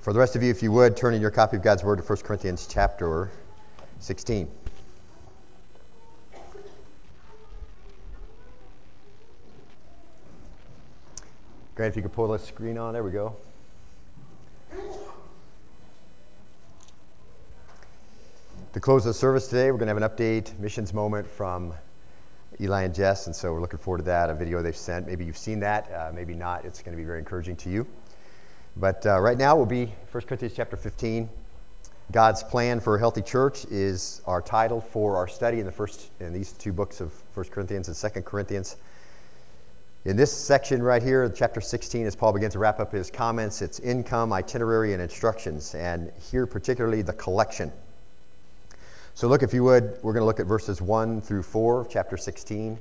For the rest of you, if you would, turn in your copy of God's Word to 1 Corinthians chapter 16. Grant, if you could pull the screen on, there we go. To close the service today, we're going to have an update, missions moment from Eli and Jess, and so we're looking forward to that. A video they've sent. Maybe you've seen that, uh, maybe not. It's going to be very encouraging to you. But uh, right now, we'll be 1 Corinthians chapter 15. God's plan for a healthy church is our title for our study in the first in these two books of 1 Corinthians and 2 Corinthians. In this section right here, chapter 16, as Paul begins to wrap up his comments, it's income, itinerary, and instructions, and here particularly the collection. So, look, if you would, we're going to look at verses 1 through 4 of chapter 16.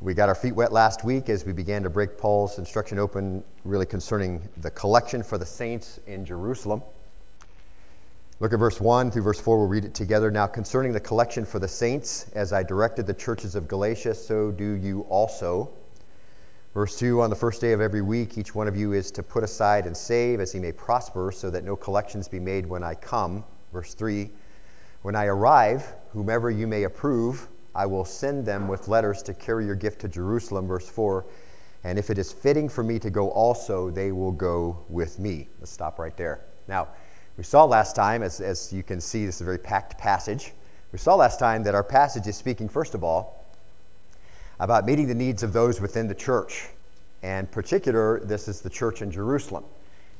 We got our feet wet last week as we began to break Paul's instruction open, really concerning the collection for the saints in Jerusalem. Look at verse 1 through verse 4. We'll read it together. Now, concerning the collection for the saints, as I directed the churches of Galatia, so do you also. Verse 2 On the first day of every week, each one of you is to put aside and save as he may prosper, so that no collections be made when I come. Verse 3 when I arrive, whomever you may approve, I will send them with letters to carry your gift to Jerusalem. Verse 4. And if it is fitting for me to go also, they will go with me. Let's stop right there. Now, we saw last time, as, as you can see, this is a very packed passage. We saw last time that our passage is speaking, first of all, about meeting the needs of those within the church. And particular, this is the church in Jerusalem.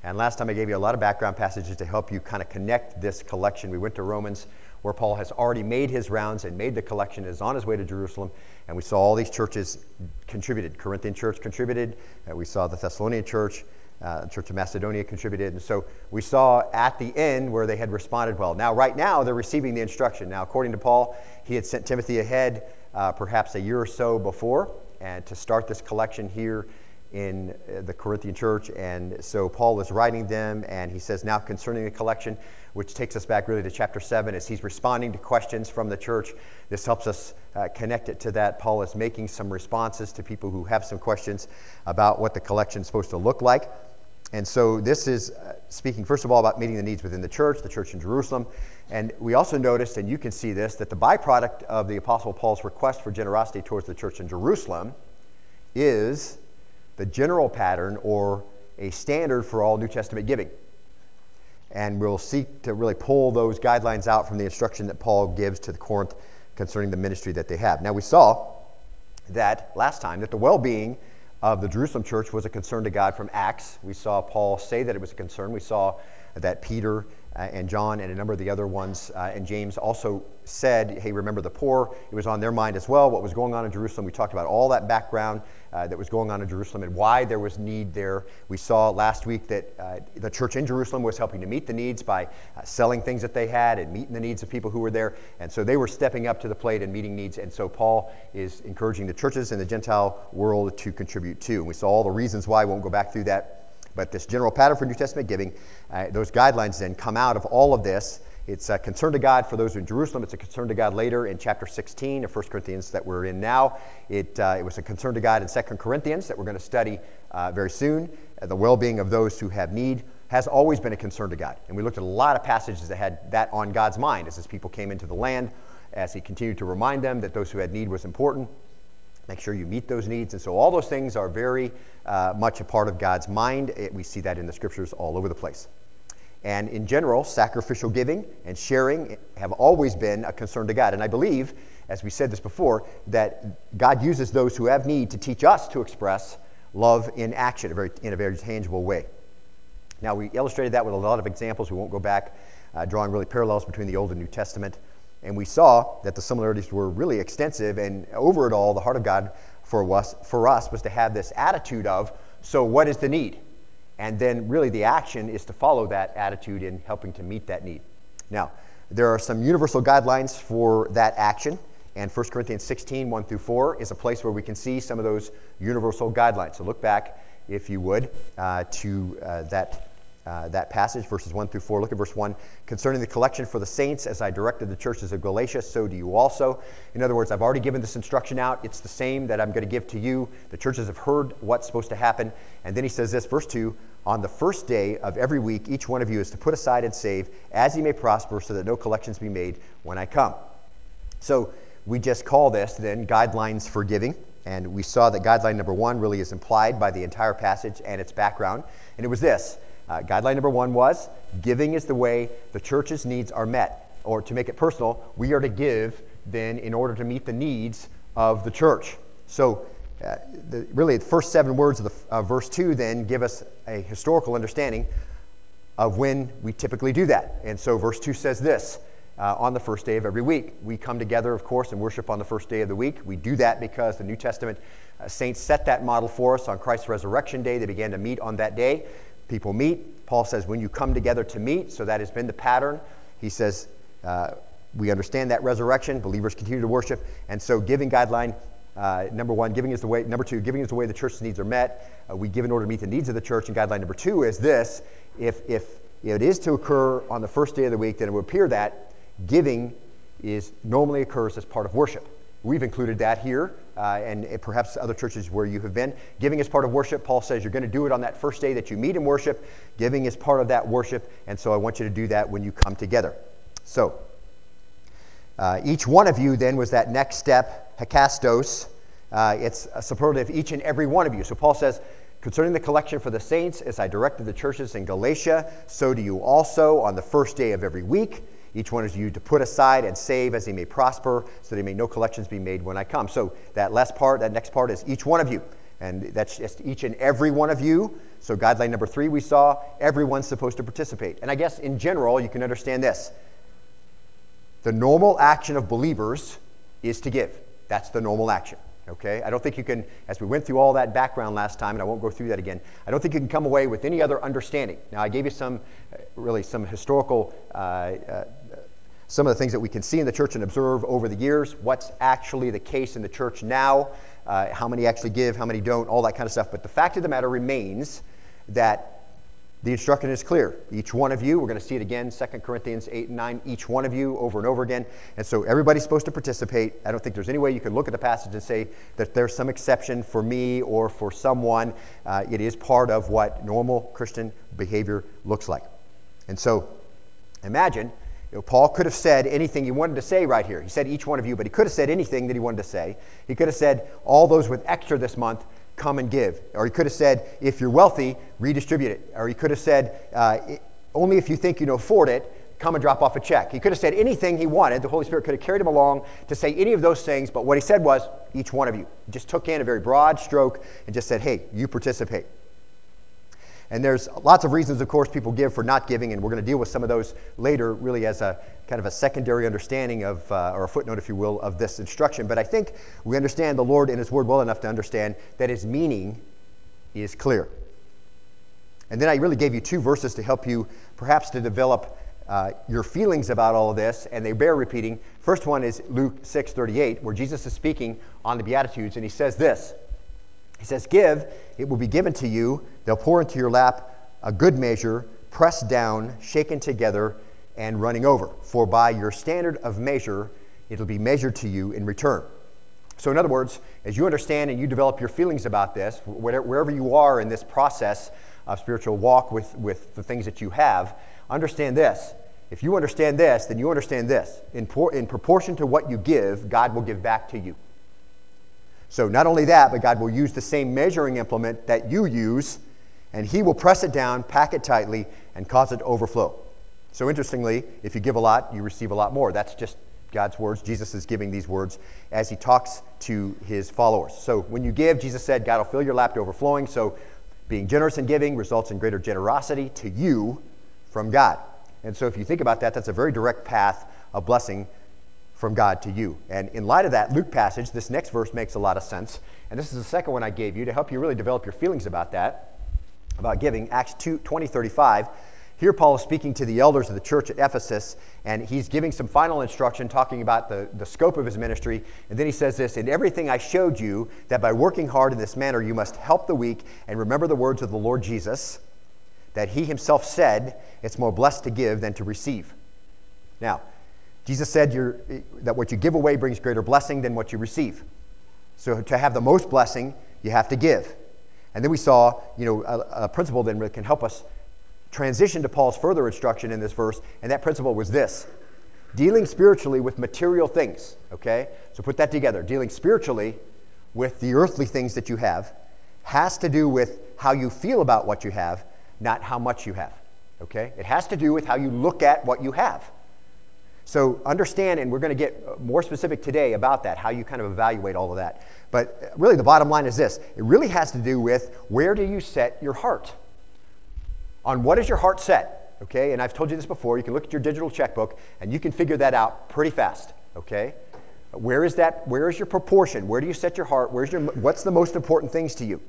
And last time I gave you a lot of background passages to help you kind of connect this collection. We went to Romans where Paul has already made his rounds and made the collection, is on his way to Jerusalem. And we saw all these churches contributed. Corinthian church contributed. Uh, we saw the Thessalonian church, uh, Church of Macedonia contributed. And so we saw at the end where they had responded well. Now, right now, they're receiving the instruction. Now, according to Paul, he had sent Timothy ahead uh, perhaps a year or so before and to start this collection here in uh, the Corinthian church. And so Paul is writing them, and he says, Now concerning the collection, which takes us back really to chapter 7 as he's responding to questions from the church. This helps us uh, connect it to that. Paul is making some responses to people who have some questions about what the collection is supposed to look like. And so this is uh, speaking, first of all, about meeting the needs within the church, the church in Jerusalem. And we also noticed, and you can see this, that the byproduct of the Apostle Paul's request for generosity towards the church in Jerusalem is the general pattern or a standard for all New Testament giving. And we'll seek to really pull those guidelines out from the instruction that Paul gives to the Corinth concerning the ministry that they have. Now, we saw that last time that the well being of the Jerusalem church was a concern to God from Acts. We saw Paul say that it was a concern. We saw that Peter uh, and John and a number of the other ones uh, and James also said, hey, remember the poor. It was on their mind as well, what was going on in Jerusalem. We talked about all that background uh, that was going on in Jerusalem and why there was need there. We saw last week that uh, the church in Jerusalem was helping to meet the needs by uh, selling things that they had and meeting the needs of people who were there. And so they were stepping up to the plate and meeting needs. And so Paul is encouraging the churches in the Gentile world to contribute too. And we saw all the reasons why. I won't go back through that but this general pattern for New Testament giving, uh, those guidelines then come out of all of this. It's a concern to God for those in Jerusalem. It's a concern to God later in chapter 16 of 1 Corinthians that we're in now. It, uh, it was a concern to God in 2 Corinthians that we're going to study uh, very soon. Uh, the well being of those who have need has always been a concern to God. And we looked at a lot of passages that had that on God's mind as his people came into the land, as he continued to remind them that those who had need was important. Make sure you meet those needs. And so all those things are very uh, much a part of God's mind. It, we see that in the scriptures all over the place. And in general, sacrificial giving and sharing have always been a concern to God. And I believe, as we said this before, that God uses those who have need to teach us to express love in action a very, in a very tangible way. Now, we illustrated that with a lot of examples. We won't go back uh, drawing really parallels between the Old and New Testament. And we saw that the similarities were really extensive, and over it all, the heart of God for us, for us was to have this attitude of, so what is the need? And then really the action is to follow that attitude in helping to meet that need. Now, there are some universal guidelines for that action, and 1 Corinthians 16, 1 through 4 is a place where we can see some of those universal guidelines. So look back, if you would, uh, to uh, that uh, that passage, verses 1 through 4. Look at verse 1. Concerning the collection for the saints, as I directed the churches of Galatia, so do you also. In other words, I've already given this instruction out. It's the same that I'm going to give to you. The churches have heard what's supposed to happen. And then he says this, verse 2 On the first day of every week, each one of you is to put aside and save as he may prosper, so that no collections be made when I come. So we just call this then guidelines for giving. And we saw that guideline number one really is implied by the entire passage and its background. And it was this uh, guideline number one was giving is the way the church's needs are met. Or to make it personal, we are to give then in order to meet the needs of the church. So, uh, the, really, the first seven words of the, uh, verse 2 then give us a historical understanding of when we typically do that. And so, verse 2 says this uh, on the first day of every week. We come together, of course, and worship on the first day of the week. We do that because the New Testament uh, saints set that model for us on Christ's resurrection day. They began to meet on that day people meet. Paul says, when you come together to meet, so that has been the pattern. He says, uh, we understand that resurrection. Believers continue to worship. And so, giving guideline uh, number one, giving is the way. Number two, giving is the way the church's needs are met. Uh, we give in order to meet the needs of the church. And guideline number two is this if, if it is to occur on the first day of the week, then it would appear that giving is normally occurs as part of worship. We've included that here, uh, and perhaps other churches where you have been. Giving is part of worship. Paul says you're going to do it on that first day that you meet in worship. Giving is part of that worship, and so I want you to do that when you come together. So, uh, each one of you then was that next step, hekastos. Uh, it's a superlative, each and every one of you. So Paul says, concerning the collection for the saints, as I directed the churches in Galatia, so do you also on the first day of every week. Each one is you to put aside and save as he may prosper, so that he may no collections be made when I come. So that last part, that next part is each one of you. And that's just each and every one of you. So, guideline number three, we saw everyone's supposed to participate. And I guess in general, you can understand this the normal action of believers is to give. That's the normal action. Okay? I don't think you can, as we went through all that background last time, and I won't go through that again, I don't think you can come away with any other understanding. Now, I gave you some, uh, really, some historical, uh, uh, some of the things that we can see in the church and observe over the years, what's actually the case in the church now, uh, how many actually give, how many don't, all that kind of stuff. But the fact of the matter remains that the instruction is clear. Each one of you, we're going to see it again, 2 Corinthians 8 and 9, each one of you over and over again. And so everybody's supposed to participate. I don't think there's any way you can look at the passage and say that there's some exception for me or for someone. Uh, it is part of what normal Christian behavior looks like. And so imagine, you know, Paul could have said anything he wanted to say right here. He said each one of you, but he could have said anything that he wanted to say. He could have said, all those with extra this month, come and give. Or he could have said, if you're wealthy, redistribute it. Or he could have said, uh, only if you think you can afford it, come and drop off a check. He could have said anything he wanted. The Holy Spirit could have carried him along to say any of those things, but what he said was, each one of you. He just took in a very broad stroke and just said, hey, you participate. And there's lots of reasons, of course, people give for not giving, and we're going to deal with some of those later, really as a kind of a secondary understanding of, uh, or a footnote, if you will, of this instruction. But I think we understand the Lord and His Word well enough to understand that His meaning is clear. And then I really gave you two verses to help you perhaps to develop uh, your feelings about all of this, and they bear repeating. First one is Luke 6 38, where Jesus is speaking on the Beatitudes, and He says this. He says, Give, it will be given to you. They'll pour into your lap a good measure, pressed down, shaken together, and running over. For by your standard of measure, it'll be measured to you in return. So, in other words, as you understand and you develop your feelings about this, wherever you are in this process of spiritual walk with, with the things that you have, understand this. If you understand this, then you understand this. In, por- in proportion to what you give, God will give back to you. So, not only that, but God will use the same measuring implement that you use, and He will press it down, pack it tightly, and cause it to overflow. So, interestingly, if you give a lot, you receive a lot more. That's just God's words. Jesus is giving these words as He talks to His followers. So, when you give, Jesus said, God will fill your lap to overflowing. So, being generous in giving results in greater generosity to you from God. And so, if you think about that, that's a very direct path of blessing from God to you. And in light of that Luke passage, this next verse makes a lot of sense. And this is the second one I gave you to help you really develop your feelings about that, about giving. Acts 2, 20, 35. Here, Paul is speaking to the elders of the church at Ephesus, and he's giving some final instruction talking about the, the scope of his ministry. And then he says this In everything I showed you, that by working hard in this manner, you must help the weak and remember the words of the Lord Jesus that he himself said it's more blessed to give than to receive. Now, Jesus said that what you give away brings greater blessing than what you receive. So to have the most blessing, you have to give. And then we saw, you know, a, a principle that can help us transition to Paul's further instruction in this verse, and that principle was this dealing spiritually with material things, okay? So put that together. Dealing spiritually with the earthly things that you have has to do with how you feel about what you have, not how much you have, okay? It has to do with how you look at what you have. So understand, and we're going to get more specific today about that, how you kind of evaluate all of that. But really, the bottom line is this it really has to do with where do you set your heart? on what is your heart set, okay? And I've told you this before. You can look at your digital checkbook and you can figure that out pretty fast, okay? Where is that? Where is your proportion? Where do you set your heart? Where's your, what's the most important things to you?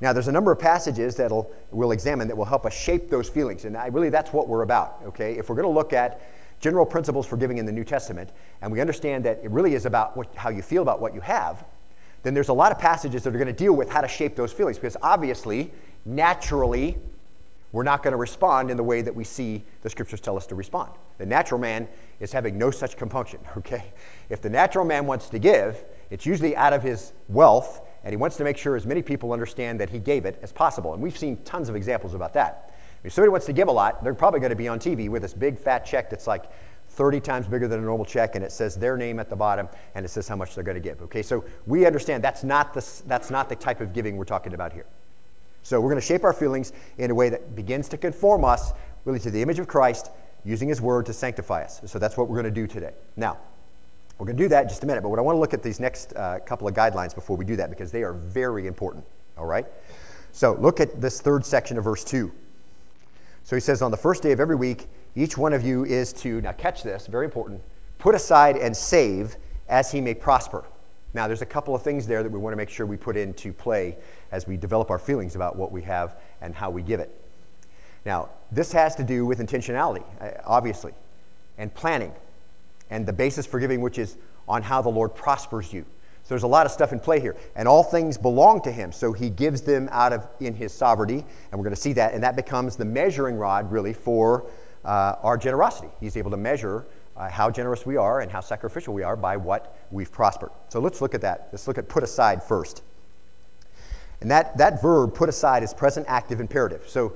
Now, there's a number of passages that we'll examine that will help us shape those feelings. And I, really, that's what we're about, okay? If we're going to look at general principles for giving in the New Testament, and we understand that it really is about what, how you feel about what you have, then there's a lot of passages that are going to deal with how to shape those feelings. Because obviously, naturally, we're not going to respond in the way that we see the scriptures tell us to respond. The natural man is having no such compunction, okay? If the natural man wants to give, it's usually out of his wealth, and he wants to make sure as many people understand that he gave it as possible. And we've seen tons of examples about that. If somebody wants to give a lot, they're probably going to be on TV with this big fat check that's like 30 times bigger than a normal check, and it says their name at the bottom, and it says how much they're going to give. Okay, so we understand that's not the, that's not the type of giving we're talking about here. So we're going to shape our feelings in a way that begins to conform us really to the image of Christ, using his word to sanctify us. So that's what we're going to do today. Now, we're going to do that in just a minute, but what I want to look at these next uh, couple of guidelines before we do that because they are very important. All right? So look at this third section of verse 2. So he says, On the first day of every week, each one of you is to, now catch this, very important, put aside and save as he may prosper. Now, there's a couple of things there that we want to make sure we put into play as we develop our feelings about what we have and how we give it. Now, this has to do with intentionality, uh, obviously, and planning, and the basis for giving, which is on how the Lord prospers you. So there's a lot of stuff in play here, and all things belong to Him. So He gives them out of in His sovereignty, and we're going to see that, and that becomes the measuring rod, really, for uh, our generosity. He's able to measure uh, how generous we are and how sacrificial we are by what we've prospered. So let's look at that. Let's look at put aside first. And that, that verb, put aside, is present active imperative. So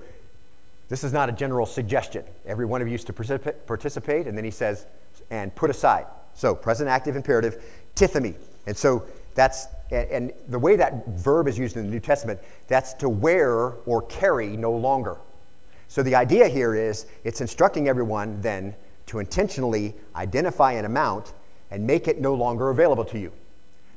this is not a general suggestion. Every one of you used to participate, and then he says, and put aside. So present active imperative, tithemi. And so that's, and the way that verb is used in the New Testament, that's to wear or carry no longer. So the idea here is it's instructing everyone then to intentionally identify an amount and make it no longer available to you.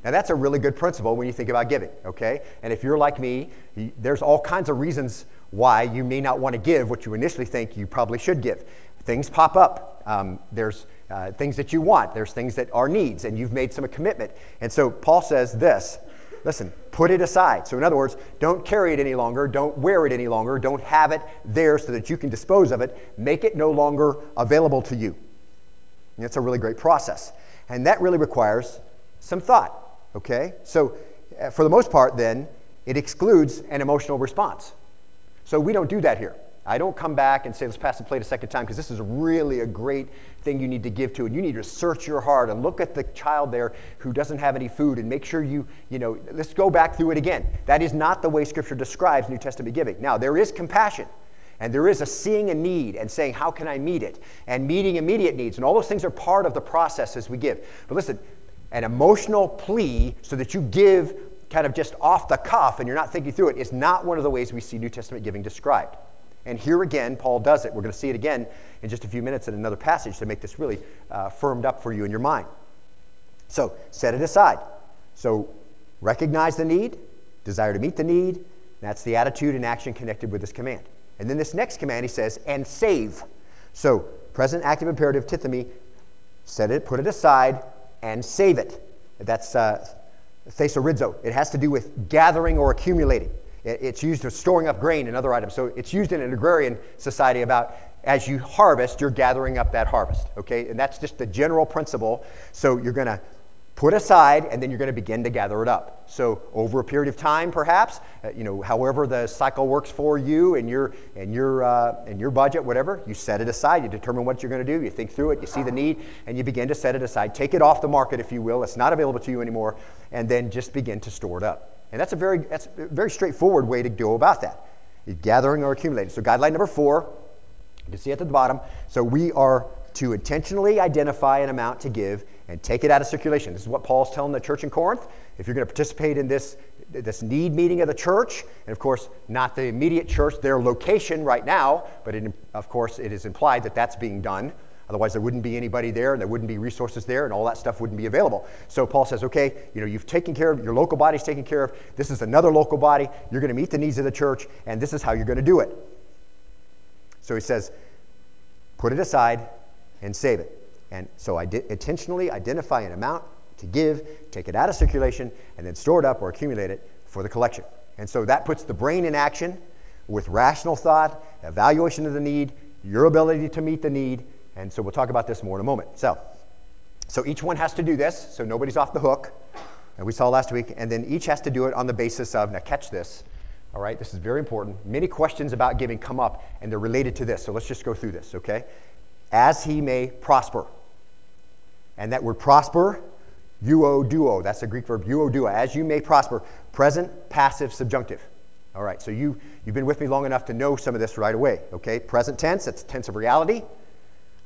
Now, that's a really good principle when you think about giving, okay? And if you're like me, there's all kinds of reasons why you may not want to give what you initially think you probably should give. Things pop up. Um, there's uh, things that you want, there's things that are needs, and you've made some commitment. And so Paul says this listen, put it aside. So, in other words, don't carry it any longer, don't wear it any longer, don't have it there so that you can dispose of it. Make it no longer available to you. And it's a really great process. And that really requires some thought, okay? So, uh, for the most part, then, it excludes an emotional response. So, we don't do that here. I don't come back and say, let's pass the plate a second time, because this is really a great thing you need to give to. And you need to search your heart and look at the child there who doesn't have any food and make sure you, you know, let's go back through it again. That is not the way Scripture describes New Testament giving. Now, there is compassion. And there is a seeing a need and saying, How can I meet it? And meeting immediate needs. And all those things are part of the process as we give. But listen, an emotional plea so that you give kind of just off the cuff and you're not thinking through it is not one of the ways we see New Testament giving described. And here again, Paul does it. We're going to see it again in just a few minutes in another passage to make this really uh, firmed up for you in your mind. So, set it aside. So, recognize the need, desire to meet the need. That's the attitude and action connected with this command. And then this next command, he says, and save. So, present active imperative, tithemi, set it, put it aside, and save it. That's uh, thesorizo. It has to do with gathering or accumulating. It's used for storing up grain and other items. So it's used in an agrarian society about as you harvest, you're gathering up that harvest. Okay? And that's just the general principle. So you're going to put aside, and then you're going to begin to gather it up. So over a period of time, perhaps, uh, you know, however the cycle works for you and your and your uh, and your budget, whatever, you set it aside. You determine what you're going to do. You think through it. You see the need, and you begin to set it aside. Take it off the market, if you will. It's not available to you anymore, and then just begin to store it up. And that's a very that's a very straightforward way to go about that. Gathering or accumulating. So guideline number four, you can see at the bottom. So we are to intentionally identify an amount to give and take it out of circulation. This is what Paul's telling the church in Corinth. If you're going to participate in this, this need meeting of the church, and of course, not the immediate church, their location right now, but it, of course, it is implied that that's being done. Otherwise, there wouldn't be anybody there, and there wouldn't be resources there, and all that stuff wouldn't be available. So Paul says, okay, you know, you've taken care of your local body's taken care of. This is another local body. You're going to meet the needs of the church, and this is how you're going to do it. So he says, put it aside and save it. And so I intentionally identify an amount to give, take it out of circulation, and then store it up or accumulate it for the collection. And so that puts the brain in action with rational thought, evaluation of the need, your ability to meet the need. And so we'll talk about this more in a moment. So, so each one has to do this, so nobody's off the hook. And we saw last week. And then each has to do it on the basis of, now catch this, all right, this is very important. Many questions about giving come up, and they're related to this. So let's just go through this, okay? As he may prosper. And that word prosper, euodoo, that's the Greek verb euodoo, as you may prosper, present, passive, subjunctive. All right, so you, you've been with me long enough to know some of this right away, okay? Present tense, that's tense of reality.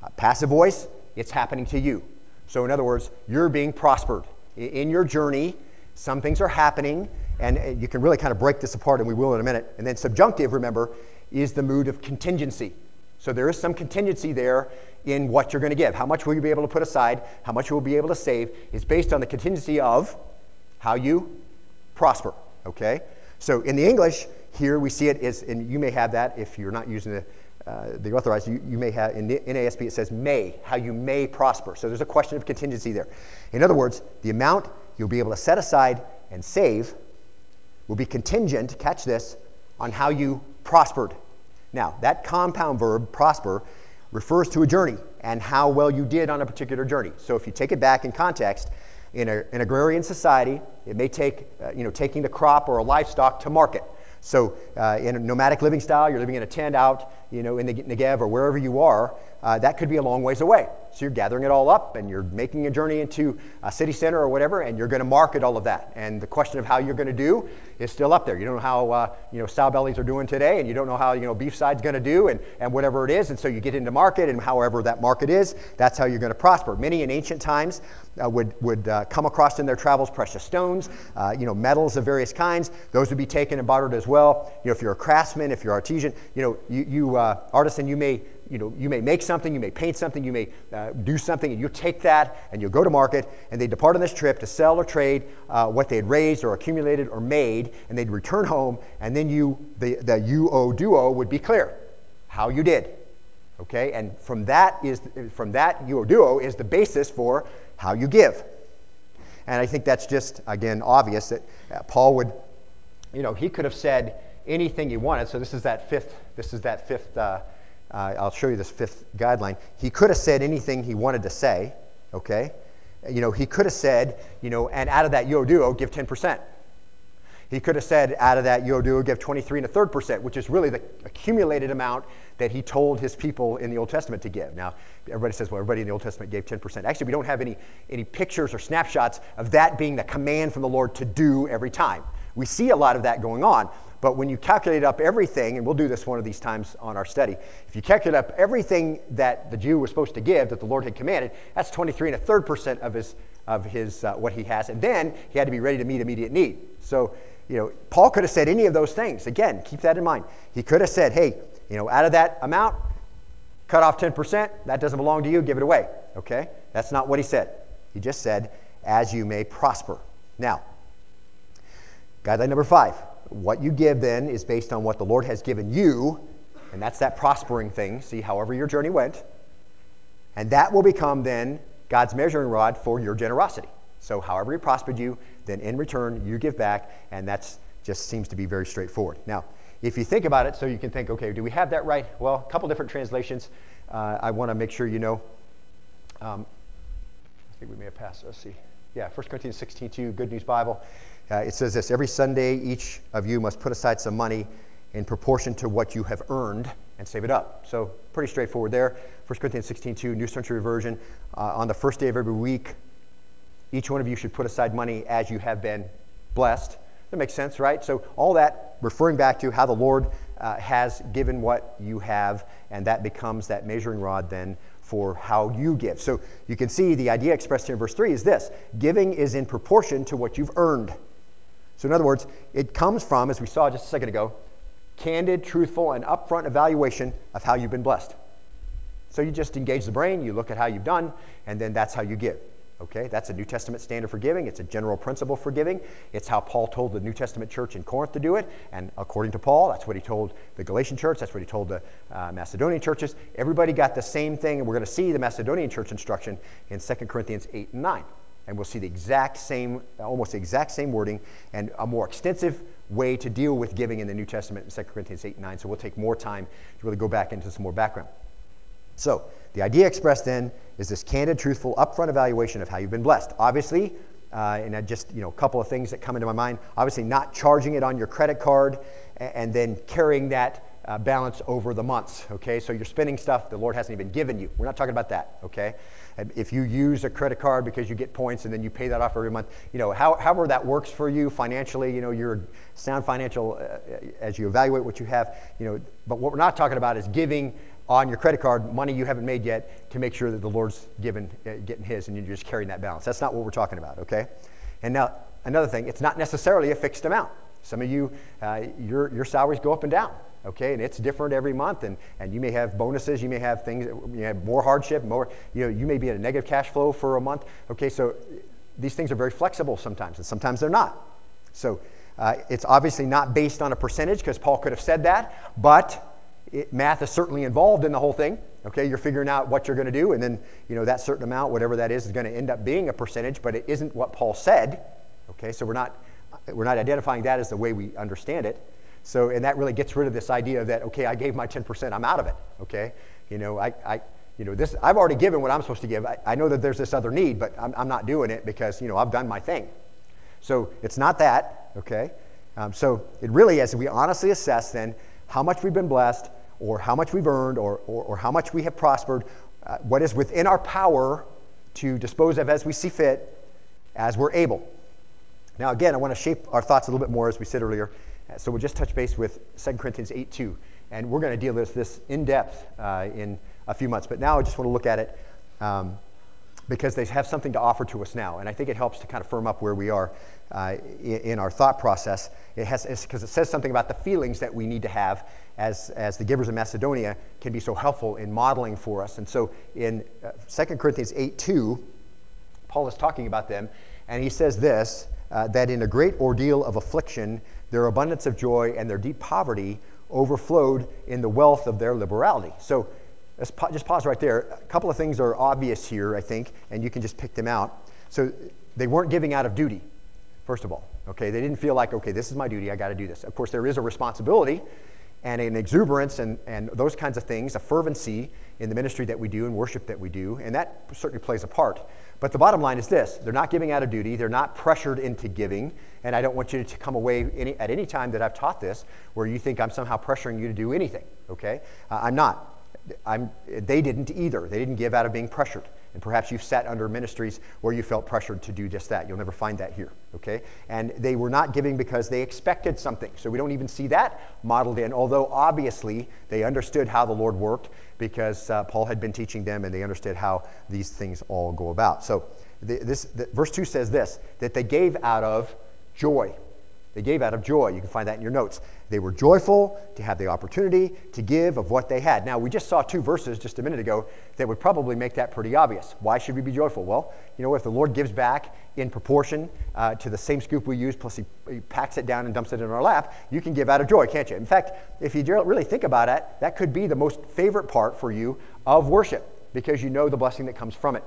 Uh, passive voice, it's happening to you. So, in other words, you're being prospered. In your journey, some things are happening, and you can really kind of break this apart, and we will in a minute. And then subjunctive, remember, is the mood of contingency. So there is some contingency there in what you're going to give. How much will you be able to put aside? How much you will be able to save is based on the contingency of how you prosper. Okay? So in the English, here we see it is, and you may have that if you're not using the, uh, the authorized, you, you may have, in NASB it says may, how you may prosper. So there's a question of contingency there. In other words, the amount you'll be able to set aside and save will be contingent, catch this, on how you prospered. Now, that compound verb, prosper, refers to a journey and how well you did on a particular journey. So if you take it back in context, in a, an agrarian society, it may take, uh, you know, taking the crop or a livestock to market. So uh, in a nomadic living style, you're living in a tent out, you know, in the Negev or wherever you are, uh, that could be a long ways away. So you're gathering it all up and you're making a journey into a city center or whatever, and you're going to market all of that. And the question of how you're going to do is still up there. You don't know how uh, you know sow bellies are doing today, and you don't know how you know beef side's going to do, and, and whatever it is. And so you get into market, and however that market is, that's how you're going to prosper. Many in ancient times uh, would would uh, come across in their travels precious stones, uh, you know, metals of various kinds. Those would be taken and bartered as well. You know, if you're a craftsman, if you're artisan, you know, you, you uh, artisan, you may you know, you may make something, you may paint something, you may uh, do something, and you take that and you go to market, and they depart on this trip to sell or trade uh, what they had raised or accumulated or made, and they'd return home, and then you, the, the euodoo would be clear how you did. Okay, and from that is from that euodoo is the basis for how you give. And I think that's just again obvious that uh, Paul would, you know, he could have said anything he wanted. So this is that fifth. This is that fifth. Uh, I'll show you this fifth guideline. He could have said anything he wanted to say, okay? You know, he could have said, you know, and out of that euodoo, give 10%. He could have said, out of that euodoo, give 23 and a third percent, which is really the accumulated amount that he told his people in the Old Testament to give. Now, everybody says, well, everybody in the Old Testament gave 10%. Actually, we don't have any, any pictures or snapshots of that being the command from the Lord to do every time. We see a lot of that going on, but when you calculate up everything, and we'll do this one of these times on our study, if you calculate up everything that the Jew was supposed to give that the Lord had commanded, that's 23 and a third percent of his of his uh, what he has, and then he had to be ready to meet immediate need. So, you know, Paul could have said any of those things. Again, keep that in mind. He could have said, "Hey, you know, out of that amount, cut off 10%. That doesn't belong to you. Give it away." Okay, that's not what he said. He just said, "As you may prosper." Now, guideline number five what you give then is based on what the Lord has given you, and that's that prospering thing. See, however your journey went. And that will become then God's measuring rod for your generosity. So, however He prospered you, then in return, you give back, and that just seems to be very straightforward. Now, if you think about it, so you can think, okay, do we have that right? Well, a couple different translations. Uh, I want to make sure you know. Um, I think we may have passed. Let's see. Yeah, 1 Corinthians 16 2, Good News Bible. Uh, it says this Every Sunday, each of you must put aside some money in proportion to what you have earned and save it up. So, pretty straightforward there. 1 Corinthians 16 2, New Century Version. Uh, on the first day of every week, each one of you should put aside money as you have been blessed. That makes sense, right? So, all that referring back to how the Lord uh, has given what you have, and that becomes that measuring rod then for how you give. So, you can see the idea expressed here in verse 3 is this giving is in proportion to what you've earned. So, in other words, it comes from, as we saw just a second ago, candid, truthful, and upfront evaluation of how you've been blessed. So, you just engage the brain, you look at how you've done, and then that's how you give. Okay, that's a New Testament standard for giving. It's a general principle for giving. It's how Paul told the New Testament church in Corinth to do it. And according to Paul, that's what he told the Galatian church. That's what he told the uh, Macedonian churches. Everybody got the same thing. And we're going to see the Macedonian church instruction in 2 Corinthians 8 and 9. And we'll see the exact same, almost the exact same wording and a more extensive way to deal with giving in the New Testament in 2 Corinthians 8 and 9. So we'll take more time to really go back into some more background. So, the idea expressed then is this candid, truthful, upfront evaluation of how you've been blessed. Obviously, uh, and I just, you know, a couple of things that come into my mind. Obviously, not charging it on your credit card and, and then carrying that uh, balance over the months, okay? So you're spending stuff the Lord hasn't even given you. We're not talking about that, okay? If you use a credit card because you get points and then you pay that off every month, you know, how, however that works for you financially, you know, you're sound financial uh, as you evaluate what you have, you know, but what we're not talking about is giving on your credit card money you haven't made yet to make sure that the Lord's given, uh, getting His and you're just carrying that balance. That's not what we're talking about, okay? And now, another thing, it's not necessarily a fixed amount. Some of you, uh, your, your salaries go up and down, okay? And it's different every month. And, and you may have bonuses, you may have things, you have more hardship, more, you know, you may be in a negative cash flow for a month, okay? So these things are very flexible sometimes, and sometimes they're not. So uh, it's obviously not based on a percentage because Paul could have said that, but it, math is certainly involved in the whole thing. Okay, you're figuring out what you're going to do, and then you know that certain amount, whatever that is, is going to end up being a percentage, but it isn't what Paul said. Okay, so we're not we're not identifying that as the way we understand it. So, and that really gets rid of this idea that okay, I gave my 10%, I'm out of it. Okay, you know, I, I you know this I've already given what I'm supposed to give. I, I know that there's this other need, but I'm, I'm, not doing it because you know I've done my thing. So it's not that. Okay, um, so it really, as we honestly assess then how much we've been blessed or how much we've earned or, or, or how much we have prospered, uh, what is within our power to dispose of as we see fit, as we're able. Now, again, I want to shape our thoughts a little bit more as we said earlier. So we'll just touch base with 2 Corinthians 8 2. And we're going to deal with this in depth uh, in a few months. But now I just want to look at it um, because they have something to offer to us now. And I think it helps to kind of firm up where we are uh, in, in, our thought process. It has because it says something about the feelings that we need to have as, as the givers of Macedonia can be so helpful in modeling for us. And so in uh, 2 Corinthians 8 2, Paul is talking about them, and he says this uh, that in a great ordeal of affliction, their abundance of joy and their deep poverty overflowed in the wealth of their liberality. So let's just pause right there. A couple of things are obvious here, I think, and you can just pick them out. So they weren't giving out of duty first of all. Okay, they didn't feel like, okay, this is my duty, I got to do this. Of course, there is a responsibility and an exuberance and, and those kinds of things, a fervency in the ministry that we do and worship that we do, and that certainly plays a part. But the bottom line is this they're not giving out of duty, they're not pressured into giving, and I don't want you to come away any, at any time that I've taught this where you think I'm somehow pressuring you to do anything, okay? Uh, I'm not. I'm, they didn't either. They didn't give out of being pressured. And perhaps you've sat under ministries where you felt pressured to do just that. You'll never find that here, okay? And they were not giving because they expected something. So we don't even see that modeled in, although obviously they understood how the Lord worked because uh, Paul had been teaching them and they understood how these things all go about. So the, this, the, verse 2 says this that they gave out of joy. They gave out of joy. You can find that in your notes. They were joyful to have the opportunity to give of what they had. Now, we just saw two verses just a minute ago that would probably make that pretty obvious. Why should we be joyful? Well, you know, if the Lord gives back in proportion uh, to the same scoop we use, plus he, he, packs it down and dumps it in our lap, you can give out of joy, can't you? In fact, if you really think about it, that could be the most favorite part for you of worship because you know the blessing that comes from it.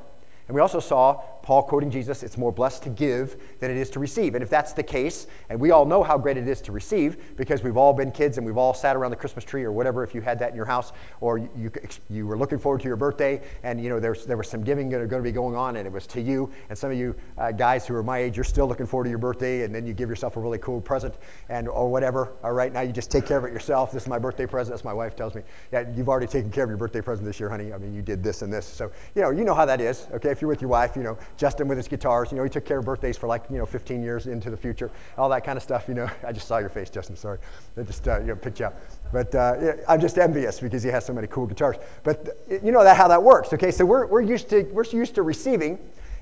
And we also saw Paul quoting Jesus, it's more blessed to give than it is to receive. And if that's the case, and we all know how great it is to receive because we've all been kids and we've all sat around the Christmas tree or whatever, if you had that in your house, or you, you were looking forward to your birthday and you know there was, there was some giving going to be going on and it was to you. And some of you uh, guys who are my age, you're still looking forward to your birthday and then you give yourself a really cool present and or whatever. All right, now you just take care of it yourself. This is my birthday present. That's my wife tells me. Yeah, you've already taken care of your birthday present this year, honey. I mean, you did this and this. So, you know, you know how that is, okay? If you're with your wife, you know, Justin with his guitars. You know, he took care of birthdays for like, you know, 15 years into the future, all that kind of stuff, you know. I just saw your face, Justin, sorry. I just, uh, you know, picked you up. But uh, I'm just envious because he has so many cool guitars. But you know that how that works, okay? So we're, we're, used, to, we're used to receiving,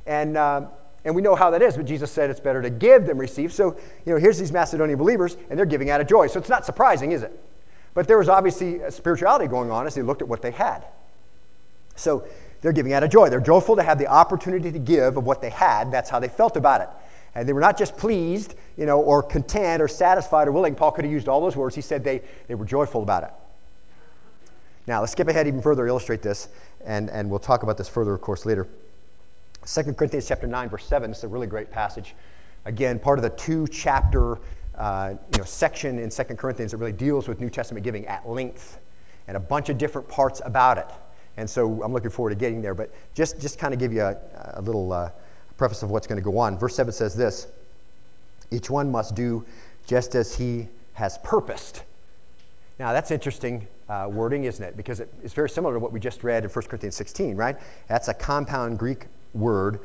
and, uh, and we know how that is, but Jesus said it's better to give than receive. So, you know, here's these Macedonian believers, and they're giving out of joy. So it's not surprising, is it? But there was obviously a spirituality going on as they looked at what they had. So they're giving out of joy. They're joyful to have the opportunity to give of what they had. That's how they felt about it. And they were not just pleased, you know, or content or satisfied or willing. Paul could have used all those words. He said they, they were joyful about it. Now, let's skip ahead even further, illustrate this, and, and we'll talk about this further, of course, later. 2 Corinthians chapter 9, verse 7, it's a really great passage. Again, part of the two chapter uh, you know, section in 2 Corinthians that really deals with New Testament giving at length and a bunch of different parts about it. And so I'm looking forward to getting there. But just, just kind of give you a, a little uh, preface of what's going to go on. Verse 7 says this Each one must do just as he has purposed. Now, that's interesting uh, wording, isn't it? Because it, it's very similar to what we just read in 1 Corinthians 16, right? That's a compound Greek word,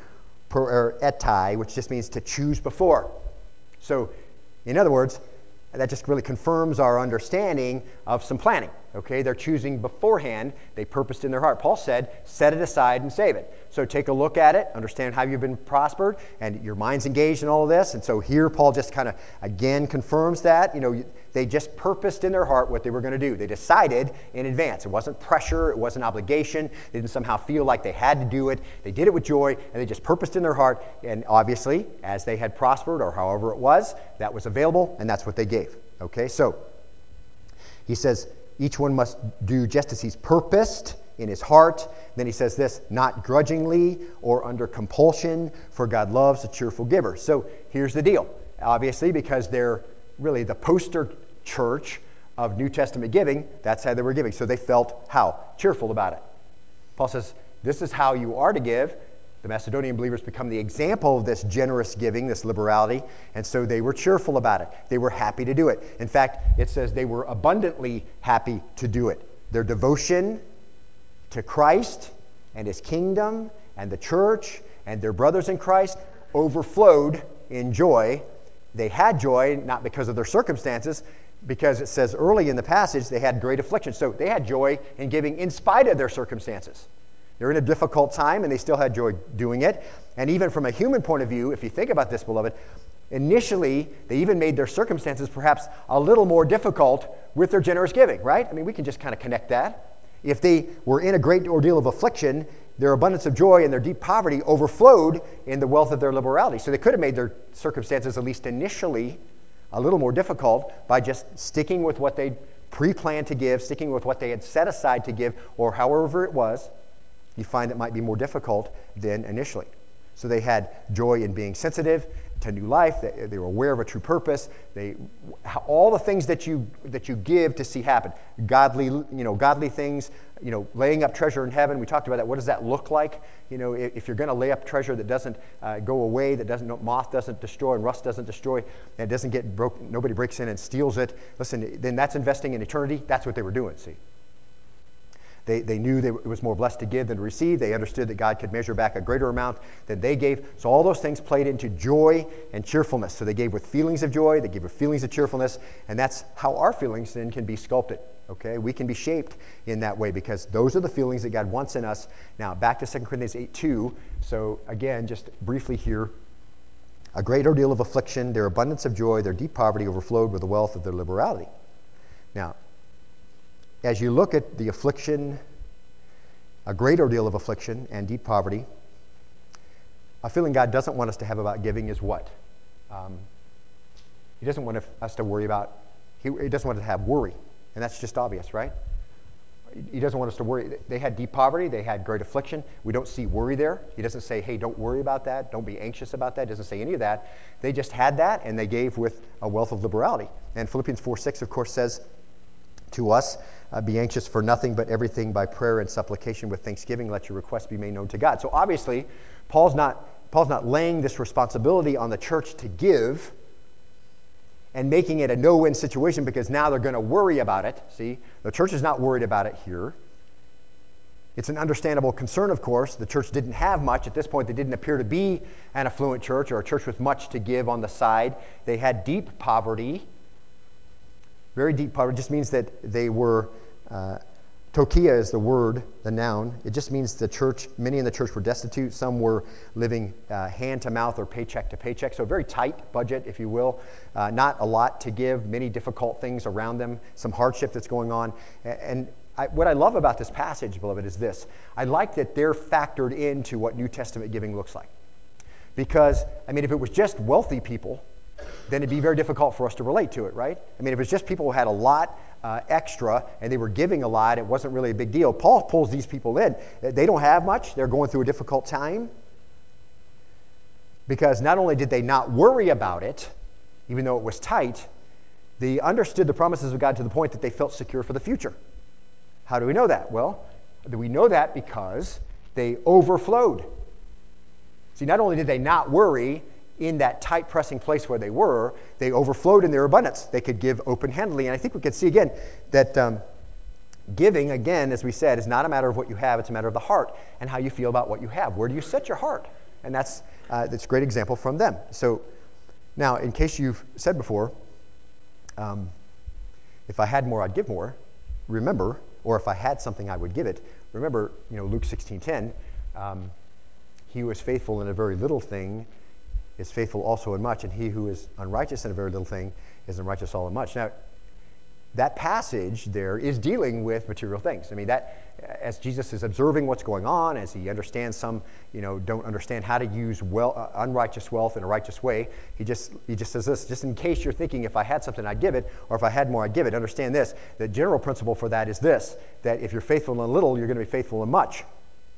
per, etai, which just means to choose before. So, in other words, that just really confirms our understanding of some planning. Okay, they're choosing beforehand. They purposed in their heart. Paul said, set it aside and save it. So take a look at it, understand how you've been prospered, and your mind's engaged in all of this. And so here, Paul just kind of again confirms that. You know, they just purposed in their heart what they were going to do. They decided in advance. It wasn't pressure, it wasn't obligation. They didn't somehow feel like they had to do it. They did it with joy, and they just purposed in their heart. And obviously, as they had prospered, or however it was, that was available, and that's what they gave. Okay, so he says, each one must do just as he's purposed in his heart. Then he says this not grudgingly or under compulsion, for God loves a cheerful giver. So here's the deal. Obviously, because they're really the poster church of New Testament giving, that's how they were giving. So they felt how? Cheerful about it. Paul says, This is how you are to give. The Macedonian believers become the example of this generous giving, this liberality, and so they were cheerful about it. They were happy to do it. In fact, it says they were abundantly happy to do it. Their devotion to Christ and his kingdom and the church and their brothers in Christ overflowed in joy. They had joy not because of their circumstances, because it says early in the passage they had great affliction. So they had joy in giving in spite of their circumstances. They're in a difficult time and they still had joy doing it. And even from a human point of view, if you think about this, beloved, initially they even made their circumstances perhaps a little more difficult with their generous giving, right? I mean, we can just kind of connect that. If they were in a great ordeal of affliction, their abundance of joy and their deep poverty overflowed in the wealth of their liberality. So they could have made their circumstances, at least initially, a little more difficult by just sticking with what they pre planned to give, sticking with what they had set aside to give, or however it was you find it might be more difficult than initially. So they had joy in being sensitive to new life. They, they, were aware of a true purpose. They, all the things that you, that you give to see happen, godly, you know, godly things, you know, laying up treasure in heaven. We talked about that. What does that look like? You know, if, you're going to lay up treasure that doesn't uh, go away, that doesn't, moth doesn't destroy and rust doesn't destroy, and it doesn't get broke, nobody breaks in and steals it. Listen, then that's investing in eternity. That's what they were doing. See. They, they knew that it was more blessed to give than to receive. They understood that God could measure back a greater amount than they gave. So all those things played into joy and cheerfulness. So they gave with feelings of joy, they gave with feelings of cheerfulness, and that's how our feelings then can be sculpted. Okay? We can be shaped in that way because those are the feelings that God wants in us. Now, back to 2 Corinthians 8 2. So again, just briefly here. A great ordeal of affliction, their abundance of joy, their deep poverty overflowed with the wealth of their liberality. Now, as you look at the affliction, a great ordeal of affliction and deep poverty, a feeling God doesn't want us to have about giving is what? Um, he doesn't want us to worry about, he, he doesn't want us to have worry. And that's just obvious, right? He doesn't want us to worry. They had deep poverty, they had great affliction. We don't see worry there. He doesn't say, hey, don't worry about that, don't be anxious about that. He doesn't say any of that. They just had that and they gave with a wealth of liberality. And Philippians 4 6, of course, says to us, uh, be anxious for nothing but everything by prayer and supplication with thanksgiving. Let your requests be made known to God. So obviously, Paul's not, Paul's not laying this responsibility on the church to give and making it a no win situation because now they're going to worry about it. See, the church is not worried about it here. It's an understandable concern, of course. The church didn't have much. At this point, they didn't appear to be an affluent church or a church with much to give on the side. They had deep poverty. Very deep poverty just means that they were uh, ptocheia is the word, the noun. It just means the church, many in the church were destitute. Some were living uh, hand to mouth or paycheck to paycheck. So, a very tight budget, if you will. Uh, not a lot to give, many difficult things around them, some hardship that's going on. And I, what I love about this passage, beloved, is this I like that they're factored into what New Testament giving looks like. Because, I mean, if it was just wealthy people, then it'd be very difficult for us to relate to it, right? I mean, if it's just people who had a lot uh, extra and they were giving a lot, it wasn't really a big deal. Paul pulls these people in. They don't have much, they're going through a difficult time. Because not only did they not worry about it, even though it was tight, they understood the promises of God to the point that they felt secure for the future. How do we know that? Well, we know that because they overflowed. See, not only did they not worry, in that tight pressing place where they were, they overflowed in their abundance. They could give open handedly. And I think we can see again that um, giving, again, as we said, is not a matter of what you have, it's a matter of the heart and how you feel about what you have. Where do you set your heart? And that's, uh, that's a great example from them. So now, in case you've said before, um, if I had more, I'd give more, remember, or if I had something, I would give it. Remember, you know, Luke 16 10, um, he was faithful in a very little thing is faithful also in much, and he who is unrighteous in a very little thing is unrighteous all in much. Now, that passage there is dealing with material things. I mean, that as Jesus is observing what's going on, as he understands some, you know, don't understand how to use well, uh, unrighteous wealth in a righteous way, he just he just says this, just in case you're thinking if I had something I'd give it, or if I had more I'd give it. Understand this: the general principle for that is this: that if you're faithful in a little, you're going to be faithful in much.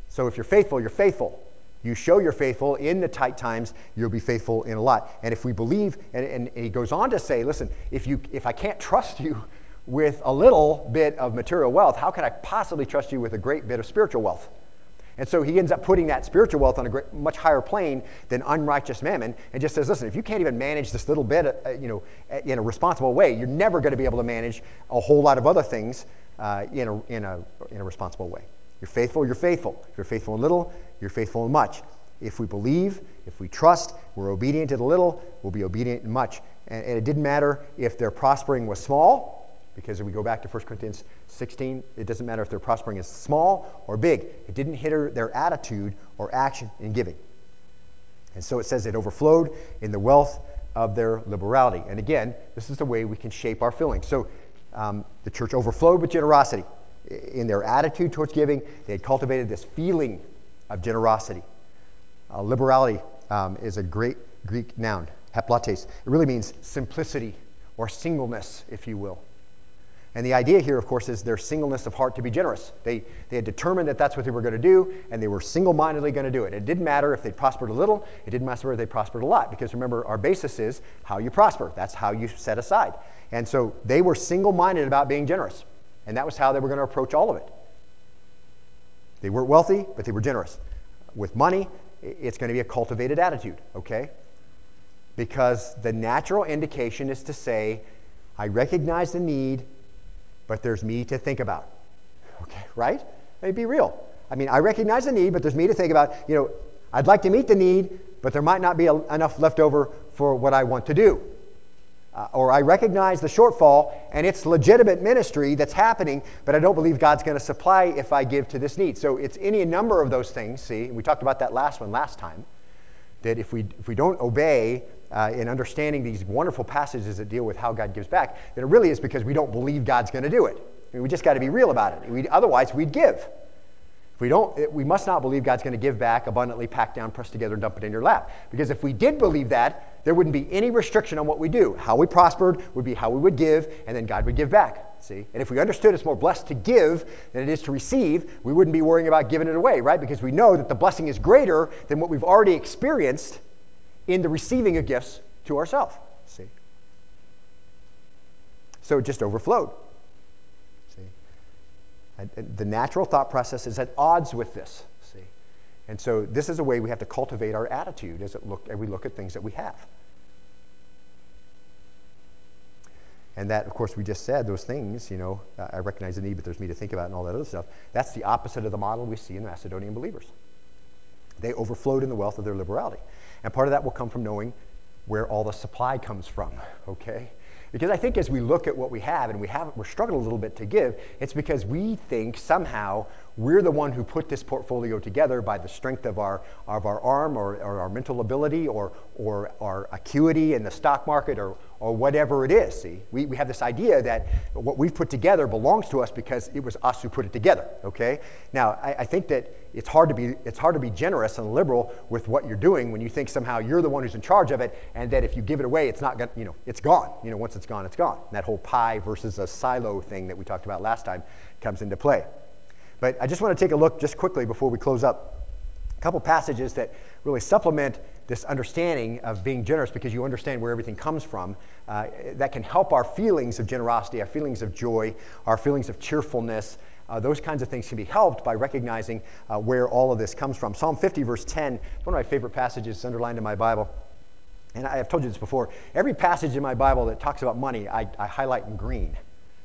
So if you're faithful, you're faithful. You show you're faithful in the tight times, you'll be faithful in a lot. And if we believe, and, and, he goes on to say, listen, if, you, if I can't trust you with a little bit of material wealth, how can I possibly trust you with a great bit of spiritual wealth? And so he ends up putting that spiritual wealth on a great, much higher plane than unrighteous mammon and just says, listen, if you can't even manage this little bit uh, you know, in a responsible way, you're never going to be able to manage a whole lot of other things uh, in, a, in, a, in a responsible way. You're faithful, you're faithful. If you're faithful in little, you're faithful in much. If we believe, if we trust, we're obedient to the little, we'll be obedient in much. And, and it didn't matter if their prospering was small, because if we go back to 1 Corinthians 16, it doesn't matter if their prospering is small or big. It didn't hinder their attitude or action in giving. And so it says it overflowed in the wealth of their liberality. And again, this is the way we can shape our feelings. So um, the church overflowed with generosity in their attitude towards giving, they had cultivated this feeling of generosity. Uh, liberality um, is a great Greek noun, haplotes. It really means simplicity or singleness, if you will. And the idea here, of course, is their singleness of heart to be generous. They, they had determined that that's what they were going to do, and they were single mindedly going to do it. It didn't matter if they prospered a little, it didn't matter if they prospered a lot, because remember, our basis is how you prosper. That's how you set aside. And so they were single minded about being generous. And that was how they were going to approach all of it. They weren't wealthy, but they were generous. With money, it's going to be a cultivated attitude, okay? Because the natural indication is to say, I recognize the need, but there's me to think about. Okay, right? Let me be real. I mean, I recognize the need, but there's me to think about. You know, I'd like to meet the need, but there might not be a, enough left over for what I want to do uh, or I recognize the shortfall and it's legitimate ministry that's happening, but I don't believe God's going to supply if I give to this need. So it's any number of those things. See, we talked about that last one last time. That if we, if we don't obey uh, in understanding these wonderful passages that deal with how God gives back, then it really is because we don't believe God's going to do it. I mean, we just got to be real about it. We'd, otherwise, we'd give. If we don't, we must not believe God's going to give back abundantly, packed down, pressed together, and dump it in your lap. Because if we did believe that, there wouldn't be any restriction on what we do. How we prospered would be how we would give, and then God would give back. See? And if we understood it's more blessed to give than it is to receive, we wouldn't be worrying about giving it away, right? Because we know that the blessing is greater than what we've already experienced in the receiving of gifts to ourselves. See? So it just overflowed. The natural thought process is at odds with this. See? And so this is a way we have to cultivate our attitude as, look, as we look at things that we have. And that, of course, we just said those things, you know, I recognize the need, but there's me to think about and all that other stuff. That's the opposite of the model we see in the Macedonian believers. They overflowed in the wealth of their liberality. And part of that will come from knowing where all the supply comes from, okay? Because I think as we look at what we have and we have, we're struggling a little bit to give, it's because we think somehow we're the one who put this portfolio together by the strength of our, of our arm or, or our mental ability or, or our acuity in the stock market or, or whatever it is. See, we, we have this idea that what we've put together belongs to us because it was us who put it together. Okay. Now, I, I, think that it's hard to be it's hard to be generous and liberal with what you're doing when you think somehow you're the one who's in charge of it, and that if you give it away, it's not gonna you know it's gone. You know, once it's gone, it's gone. And that whole pie versus a silo thing that we talked about last time comes into play. But I just want to take a look just quickly before we close up. A couple passages that really supplement this understanding of being generous because you understand where everything comes from. Uh, that can help our feelings of generosity, our feelings of joy, our feelings of cheerfulness. Uh, those kinds of things can be helped by recognizing uh, where all of this comes from. Psalm 50, verse 10, one of my favorite passages, underlined in my Bible. And I have told you this before. Every passage in my Bible that talks about money, I, I highlight in green.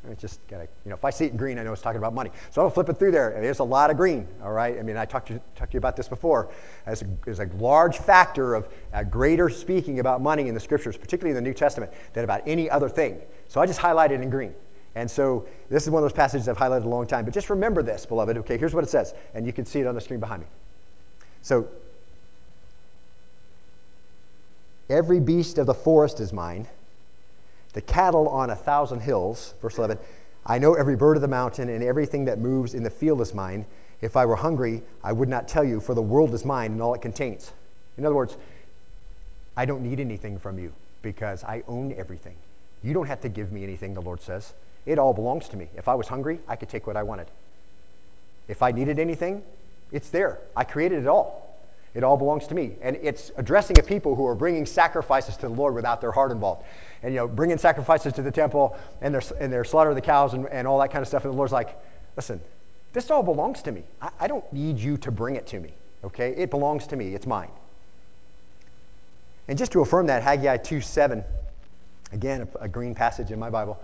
It's just gotta, you know, if I see it in green, I know it's talking about money. So I'll flip it through there. There's a lot of green, all right? I mean, I talked to, talked to you about this before. There's a, there's a large factor of uh, greater speaking about money in the scriptures, particularly in the New Testament, than about any other thing. So I just highlighted in green. And so this is one of those passages I've highlighted a long time. But just remember this, beloved. Okay, here's what it says. And you can see it on the screen behind me. So every beast of the forest is mine the cattle on a thousand hills. Verse 11 I know every bird of the mountain and everything that moves in the field is mine. If I were hungry, I would not tell you, for the world is mine and all it contains. In other words, I don't need anything from you because I own everything. You don't have to give me anything, the Lord says. It all belongs to me. If I was hungry, I could take what I wanted. If I needed anything, it's there. I created it all. It all belongs to me. And it's addressing a people who are bringing sacrifices to the Lord without their heart involved. And, you know, bringing sacrifices to the temple and they're, and they're slaughtering the cows and, and all that kind of stuff. And the Lord's like, listen, this all belongs to me. I, I don't need you to bring it to me, okay? It belongs to me. It's mine. And just to affirm that, Haggai 2 7, again, a, a green passage in my Bible.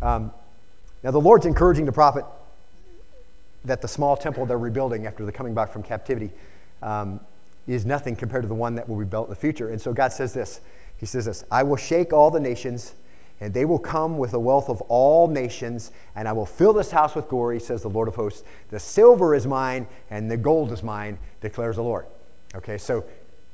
Um, now, the Lord's encouraging the prophet that the small temple they're rebuilding after the coming back from captivity um, is nothing compared to the one that will be built in the future. And so God says this He says this I will shake all the nations, and they will come with the wealth of all nations, and I will fill this house with glory, says the Lord of hosts. The silver is mine, and the gold is mine, declares the Lord. Okay, so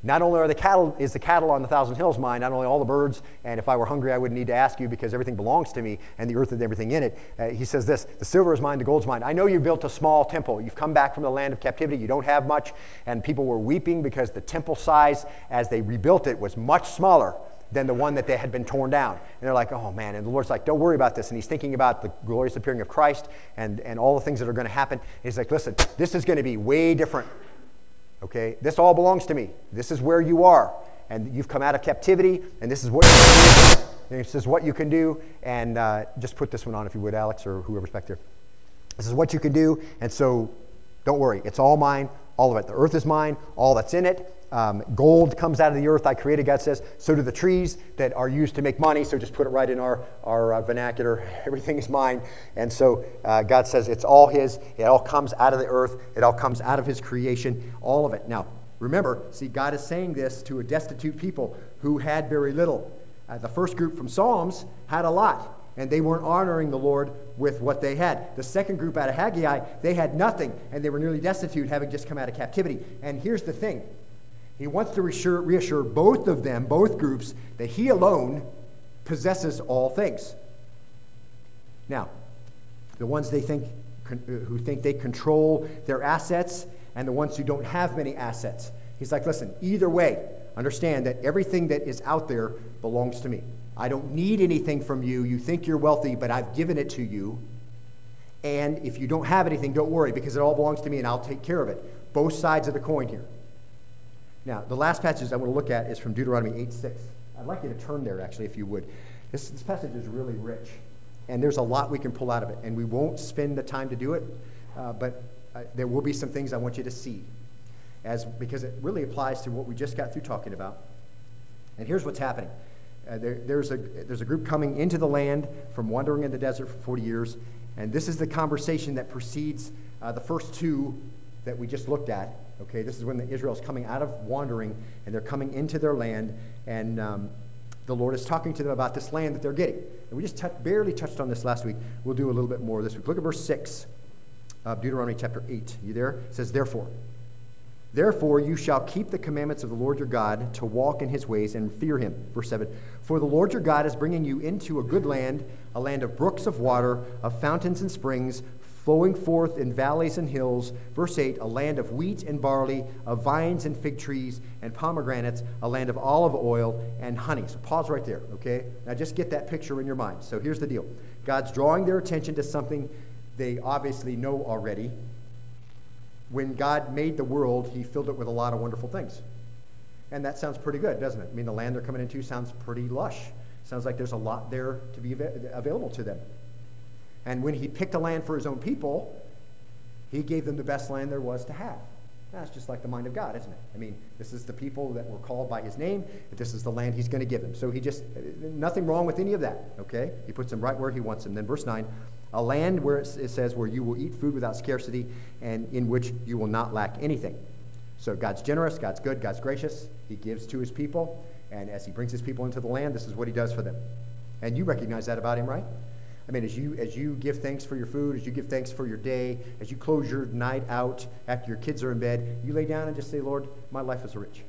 not only are the cattle, is the cattle on the thousand hills mine, not only all the birds, and if I were hungry, I wouldn't need to ask you because everything belongs to me and the earth and everything in it. Uh, he says this the silver is mine, the gold's mine. I know you built a small temple. You've come back from the land of captivity. You don't have much, and people were weeping because the temple size as they rebuilt it was much smaller than the one that they had been torn down. And they're like, oh man. And the Lord's like, don't worry about this. And he's thinking about the glorious appearing of Christ and, and all the things that are going to happen. he's like, listen, this is going to be way different Okay? This all belongs to me. This is where you are. And you've come out of captivity, and this is what This is what you can do. And uh, just put this one on if you would, Alex, or whoever's back there. This is what you can do. And so don't worry. It's all mine, all of it. The earth is mine, all that's in it. Um, gold comes out of the earth I created, God says. So do the trees that are used to make money. So just put it right in our, our uh, vernacular. Everything is mine. And so uh, God says it's all His. It all comes out of the earth, it all comes out of His creation, all of it. Now, remember, see, God is saying this to a destitute people who had very little. Uh, the first group from Psalms had a lot and they weren't honoring the Lord with what they had. The second group out of Haggai, they had nothing, and they were nearly destitute, having just come out of captivity. And here's the thing he wants to reassure, reassure both of them, both groups, that he alone possesses all things. Now, the ones they think uh, who think they control their assets and the ones who don't have many assets. He's like, listen, either way, understand that everything that is out there belongs to me. I don't need anything from you. You think you're wealthy, but I've given it to you. And if you don't have anything, don't worry because it all belongs to me and I'll take care of it. Both sides of the coin here. Now, the last passage I want to look at is from Deuteronomy 8 6. I'd like you to turn there, actually, if you would. This, this passage is really rich, and there's a lot we can pull out of it, and we won't spend the time to do it, uh, but uh, there will be some things I want you to see, as, because it really applies to what we just got through talking about. And here's what's happening. Uh, there, there's, a, there's a group coming into the land from wandering in the desert for 40 years, and this is the conversation that precedes uh, the first two that we just looked at. Okay, this is when the Israel's coming out of wandering and they're coming into their land, and um, the Lord is talking to them about this land that they're getting. And we just t- barely touched on this last week. We'll do a little bit more this week. Look at verse 6 of Deuteronomy chapter 8. You there? It says, Therefore, Therefore, you shall keep the commandments of the Lord your God to walk in his ways and fear him. Verse 7 For the Lord your God is bringing you into a good land, a land of brooks of water, of fountains and springs, flowing forth in valleys and hills. Verse 8 A land of wheat and barley, of vines and fig trees and pomegranates, a land of olive oil and honey. So pause right there, okay? Now just get that picture in your mind. So here's the deal God's drawing their attention to something they obviously know already. When God made the world, he filled it with a lot of wonderful things. And that sounds pretty good, doesn't it? I mean, the land they're coming into sounds pretty lush. Sounds like there's a lot there to be available to them. And when he picked a land for his own people, he gave them the best land there was to have. That's just like the mind of God, isn't it? I mean, this is the people that were called by his name. This is the land he's going to give them. So he just, nothing wrong with any of that, okay? He puts them right where he wants them. Then verse 9, a land where it says, where you will eat food without scarcity and in which you will not lack anything. So God's generous, God's good, God's gracious. He gives to his people. And as he brings his people into the land, this is what he does for them. And you recognize that about him, right? I mean, as you, as you give thanks for your food, as you give thanks for your day, as you close your night out after your kids are in bed, you lay down and just say, Lord, my life is rich.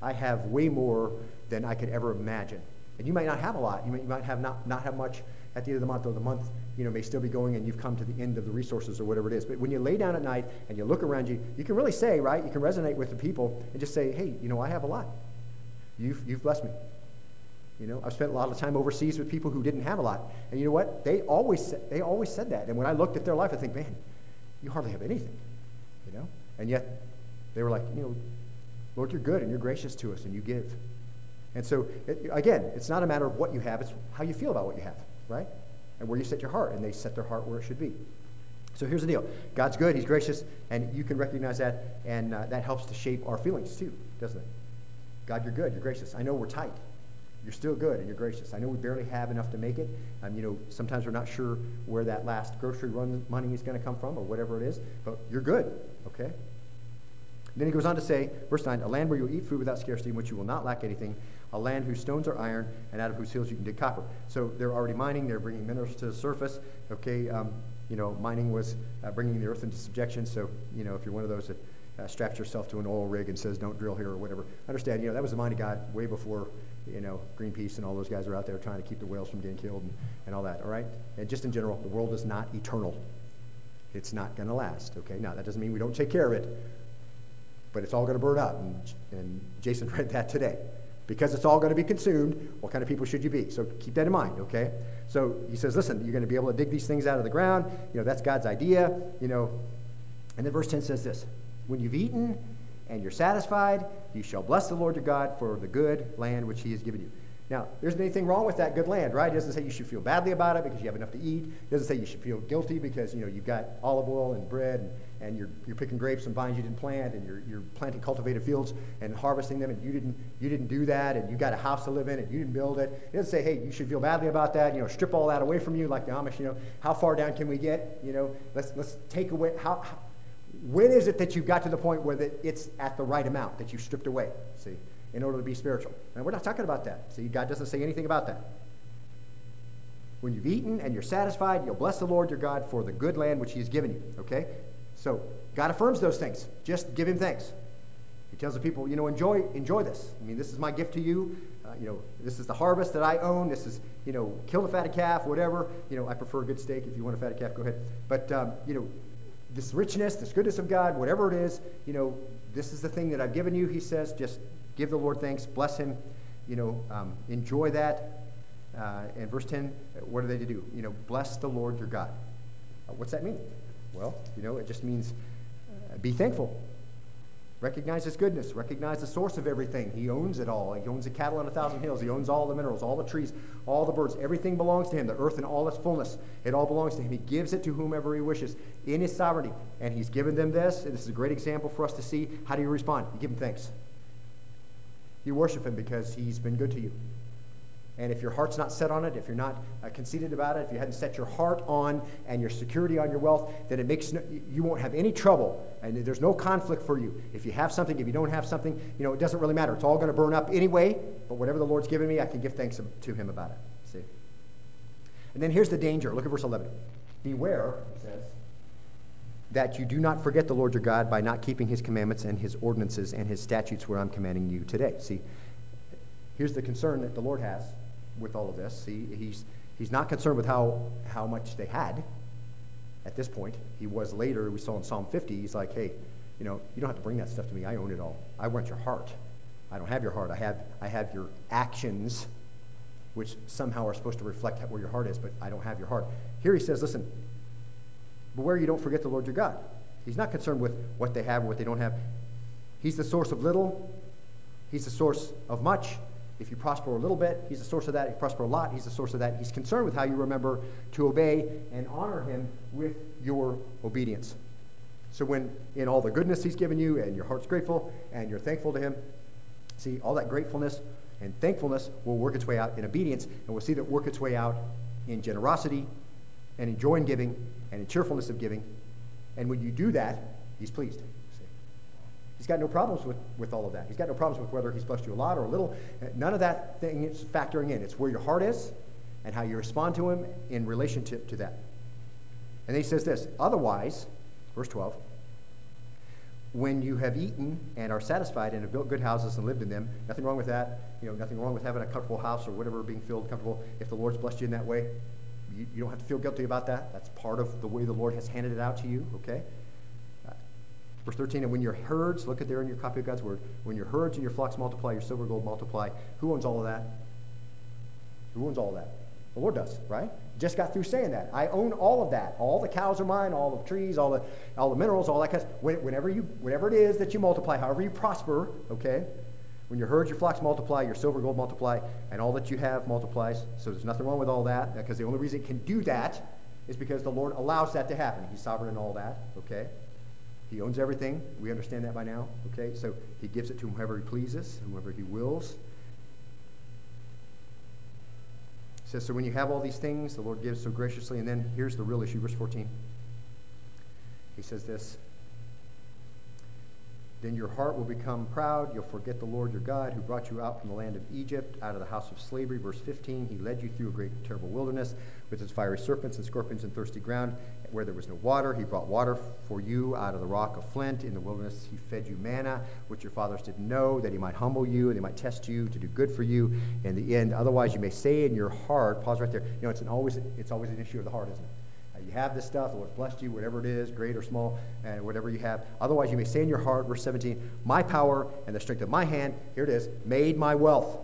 I have way more than I could ever imagine. And you might not have a lot. You might, you might have not, not have much at the end of the month, or the month you know, may still be going and you've come to the end of the resources or whatever it is. But when you lay down at night and you look around you, you can really say, right? You can resonate with the people and just say, hey, you know, I have a lot. You've, you've blessed me. You know, I've spent a lot of time overseas with people who didn't have a lot. And you know what? They always, they always said that. And when I looked at their life, I think, man, you hardly have anything. You know? And yet, they were like, you know, Lord, you're good and you're gracious to us and you give. And so, it, again, it's not a matter of what you have, it's how you feel about what you have, right? And where you set your heart. And they set their heart where it should be. So here's the deal God's good, He's gracious, and you can recognize that, and uh, that helps to shape our feelings too, doesn't it? God, you're good, you're gracious. I know we're tight you're still good and you're gracious. I know we barely have enough to make it. Um, you know, sometimes we're not sure where that last grocery run money is going to come from or whatever it is, but you're good, okay? Then he goes on to say, verse 9, a land where you eat food without scarcity, in which you will not lack anything, a land whose stones are iron, and out of whose hills you can dig copper. So they're already mining, they're bringing minerals to the surface, okay? Um, you know, mining was uh, bringing the earth into subjection, so, you know, if you're one of those that uh, straps yourself to an oil rig and says, don't drill here or whatever, understand, you know, that was the mind of God way before you know, Greenpeace and all those guys are out there trying to keep the whales from getting killed and, and all that, all right? And just in general, the world is not eternal. It's not going to last, okay? Now, that doesn't mean we don't take care of it, but it's all going to burn up. And, and Jason read that today. Because it's all going to be consumed, what kind of people should you be? So keep that in mind, okay? So he says, listen, you're going to be able to dig these things out of the ground. You know, that's God's idea, you know. And then verse 10 says this When you've eaten and you're satisfied, you shall bless the Lord your God for the good land which he has given you. Now, there isn't anything wrong with that good land, right? It doesn't say you should feel badly about it because you have enough to eat. It doesn't say you should feel guilty because, you know, you've got olive oil and bread and, and you're, you're picking grapes and vines you didn't plant and you're, you're planting cultivated fields and harvesting them and you didn't, you didn't do that and you got a house to live in and you didn't build it. It doesn't say, hey, you should feel badly about that, you know, strip all that away from you like the Amish, you know, how far down can we get? You know, let's, let's take away, how when is it that you've got to the point where that it's at the right amount that you've stripped away, see, in order to be spiritual? And we're not talking about that. See, God doesn't say anything about that. When you've eaten and you're satisfied, you'll bless the Lord your God for the good land which he has given you, okay? So God affirms those things. Just give him thanks. He tells the people, you know, enjoy, enjoy this. I mean, this is my gift to you. Uh, you know, this is the harvest that I own. This is, you know, kill the fatted calf, whatever. You know, I prefer a good steak. If you want a fatted calf, go ahead. But, um, you know, this richness, this goodness of God, whatever it is, you know, this is the thing that I've given you, he says. Just give the Lord thanks, bless him, you know, um, enjoy that. Uh, and verse 10, what are they to do? You know, bless the Lord your God. Uh, what's that mean? Well, you know, it just means uh, be thankful. Recognize his goodness. Recognize the source of everything. He owns it all. He owns the cattle on a thousand hills. He owns all the minerals, all the trees, all the birds. Everything belongs to him. The earth and all its fullness. It all belongs to him. He gives it to whomever he wishes in his sovereignty. And he's given them this. And this is a great example for us to see. How do you respond? You give him thanks. You worship him because he's been good to you. And if your heart's not set on it, if you're not uh, conceited about it, if you hadn't set your heart on and your security on your wealth, then it makes no, you won't have any trouble, and there's no conflict for you. If you have something, if you don't have something, you know it doesn't really matter. It's all going to burn up anyway. But whatever the Lord's given me, I can give thanks to Him about it. See. And then here's the danger. Look at verse 11. Beware, it says, that you do not forget the Lord your God by not keeping His commandments and His ordinances and His statutes, where I'm commanding you today. See, here's the concern that the Lord has with all of this. He, he's, he's not concerned with how, how much they had at this point. He was later, we saw in Psalm 50, he's like, hey, you know, you don't have to bring that stuff to me. I own it all. I want your heart. I don't have your heart. I have, I have your actions, which somehow are supposed to reflect where your heart is, but I don't have your heart. Here he says, listen, beware you don't forget the Lord your God. He's not concerned with what they have and what they don't have. He's the source of little, He's the source of much, if you prosper a little bit, he's the source of that. If you prosper a lot, he's the source of that. He's concerned with how you remember to obey and honor him with your obedience. So when in all the goodness he's given you and your heart's grateful and you're thankful to him, see, all that gratefulness and thankfulness will work its way out in obedience, and we'll see that work its way out in generosity and in joy in giving and in cheerfulness of giving. And when you do that, he's pleased. He's got no problems with, with all of that. He's got no problems with whether he's blessed you a lot or a little. None of that thing is factoring in. It's where your heart is and how you respond to him in relationship to that. And he says this Otherwise, verse 12, when you have eaten and are satisfied and have built good houses and lived in them, nothing wrong with that. You know, nothing wrong with having a comfortable house or whatever, being filled comfortable. If the Lord's blessed you in that way, you, you don't have to feel guilty about that. That's part of the way the Lord has handed it out to you, okay? Verse 13, and when your herds, look at there in your copy of God's word, when your herds and your flocks multiply, your silver gold multiply, who owns all of that? Who owns all of that? The Lord does, right? Just got through saying that. I own all of that. All the cows are mine, all the trees, all the, all the minerals, all that kind of whenever you whenever it is that you multiply, however you prosper, okay? When your herds, your flocks multiply, your silver, gold multiply, and all that you have multiplies. So there's nothing wrong with all that, because the only reason it can do that is because the Lord allows that to happen. He's sovereign in all that, okay? He owns everything. We understand that by now. Okay, so he gives it to whomever he pleases, whomever he wills. He says, so when you have all these things, the Lord gives so graciously. And then here's the real issue, verse 14. He says this then your heart will become proud. You'll forget the Lord your God who brought you out from the land of Egypt, out of the house of slavery. Verse 15 He led you through a great terrible wilderness with its fiery serpents and scorpions and thirsty ground where there was no water. He brought water for you out of the rock of flint. In the wilderness, He fed you manna, which your fathers didn't know, that He might humble you and He might test you to do good for you in the end. Otherwise, you may say in your heart, pause right there. You know, it's, an always, it's always an issue of the heart, isn't it? You have this stuff, the Lord blessed you, whatever it is, great or small, and whatever you have. Otherwise, you may say in your heart, verse 17, My power and the strength of my hand, here it is, made my wealth.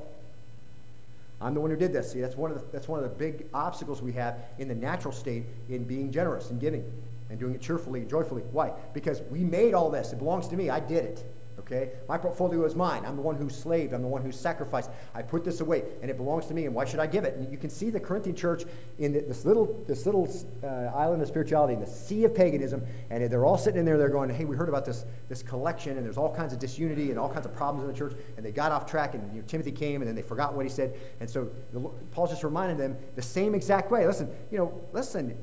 I'm the one who did this. See, that's one of the, that's one of the big obstacles we have in the natural state in being generous and giving and doing it cheerfully and joyfully. Why? Because we made all this. It belongs to me. I did it. Okay? My portfolio is mine. I'm the one who slaved. I'm the one who sacrificed. I put this away, and it belongs to me. And why should I give it? And you can see the Corinthian church in this little, this little uh, island of spirituality, in the sea of paganism, and they're all sitting in there. They're going, "Hey, we heard about this this collection, and there's all kinds of disunity and all kinds of problems in the church." And they got off track, and you know, Timothy came, and then they forgot what he said. And so the, Paul's just reminding them the same exact way. Listen, you know, listen.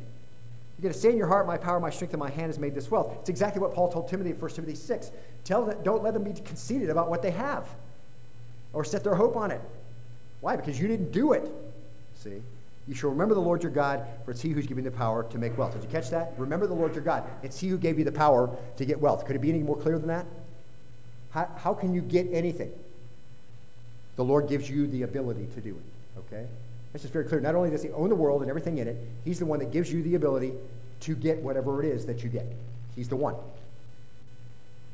You're going to say in your heart, My power, my strength, and my hand has made this wealth. It's exactly what Paul told Timothy in 1 Timothy 6. Tell them, don't let them be conceited about what they have or set their hope on it. Why? Because you didn't do it. See? You shall remember the Lord your God, for it's He who's giving the power to make wealth. Did you catch that? Remember the Lord your God. It's He who gave you the power to get wealth. Could it be any more clear than that? How, how can you get anything? the Lord gives you the ability to do it. Okay? That's just very clear. Not only does He own the world and everything in it, He's the one that gives you the ability to get whatever it is that you get. He's the one.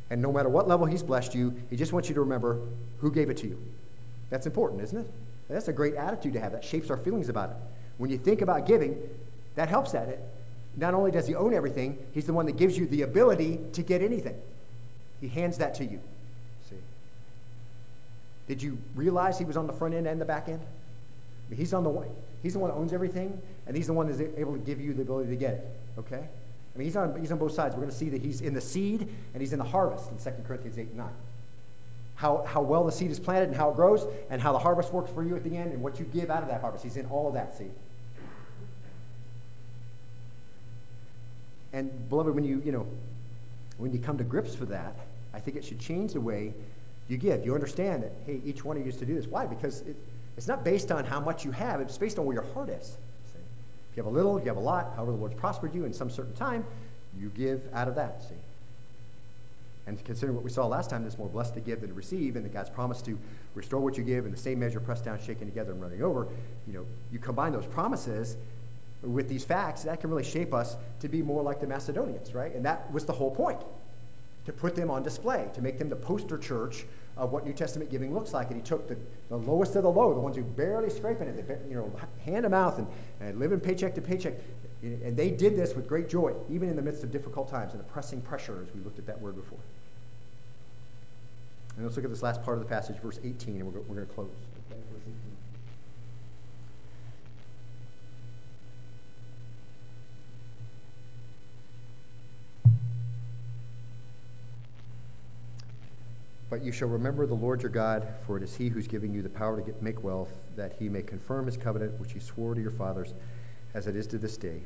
And no matter what level He's blessed you, He just wants you to remember who gave it to you. That's important, isn't it? that's a great attitude to have. That shapes our feelings about it. When you think about giving, that helps that. It, not only does He own everything, He's the one that gives you the ability to get anything. He hands that to you. See? Did you realize He was on the front end and the back end? He's on the way. He's the one that owns everything, and he's the one that's able to give you the ability to get it. Okay? I mean, he's on, he's on both sides. We're going to see that he's in the seed and he's in the harvest in 2 Corinthians 8 and 9. How, how well the seed is planted and how it grows, and how the harvest works for you at the end, and what you give out of that harvest. He's in all of that seed. And beloved, when you, you know, when you come to grips with that, I think it should change the way you give. You understand that, hey, each one of you is to do this. Why? Because it, it's not based on how much you have, it's based on where your heart is. See? If you have a little, if you have a lot, however the Lord's prospered you in some certain time, you give out of that, see? And considering what we saw last time, it's more blessed to give than to receive, and that God's promised to restore what you give in the same measure, pressed down, shaken together, and running over. You know, you combine those promises with these facts, that can really shape us to be more like the Macedonians, right? And that was the whole point to put them on display, to make them the poster church of what New Testament giving looks like. And he took the, the lowest of the low, the ones who barely scraping it, you know, hand to mouth and, and living paycheck to paycheck. And they did this with great joy, even in the midst of difficult times and the pressing pressure, as we looked at that word before. And let's look at this last part of the passage, verse 18, and we're, we're going to close. But you shall remember the Lord your God, for it is he who's giving you the power to get, make wealth, that he may confirm his covenant, which he swore to your fathers, as it is to this day.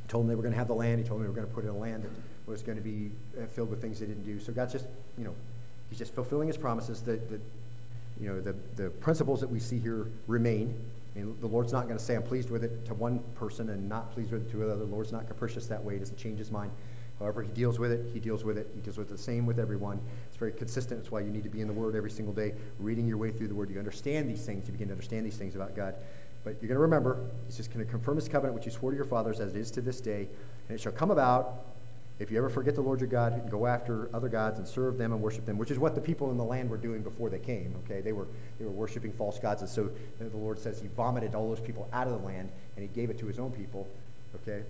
He told them they were going to have the land. He told them they were going to put in a land that was going to be uh, filled with things they didn't do. So God's just, you know, he's just fulfilling his promises. That, that you know, the, the principles that we see here remain. I mean, the Lord's not going to say, I'm pleased with it to one person and not pleased with it to another. The Lord's not capricious that way. He doesn't change his mind. However, he deals with it, he deals with it, he deals with it the same with everyone. It's very consistent. That's why you need to be in the Word every single day, reading your way through the Word. You understand these things, you begin to understand these things about God. But you're going to remember, he's just going to confirm his covenant, which he swore to your fathers, as it is to this day. And it shall come about, if you ever forget the Lord your God and go after other gods and serve them and worship them, which is what the people in the land were doing before they came. Okay, they were they were worshiping false gods, and so the Lord says He vomited all those people out of the land and He gave it to His own people. Okay,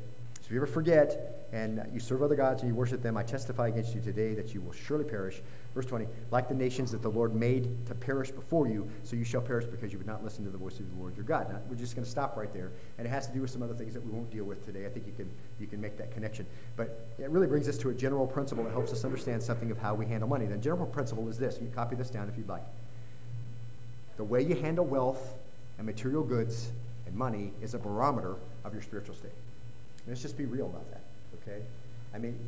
if you ever forget and you serve other gods and you worship them, I testify against you today that you will surely perish. Verse 20, like the nations that the Lord made to perish before you, so you shall perish because you would not listen to the voice of the Lord your God. Now, we're just going to stop right there. And it has to do with some other things that we won't deal with today. I think you can, you can make that connection. But it really brings us to a general principle that helps us understand something of how we handle money. The general principle is this. You can copy this down if you'd like. The way you handle wealth and material goods and money is a barometer of your spiritual state. Let's just be real about that, okay? I mean,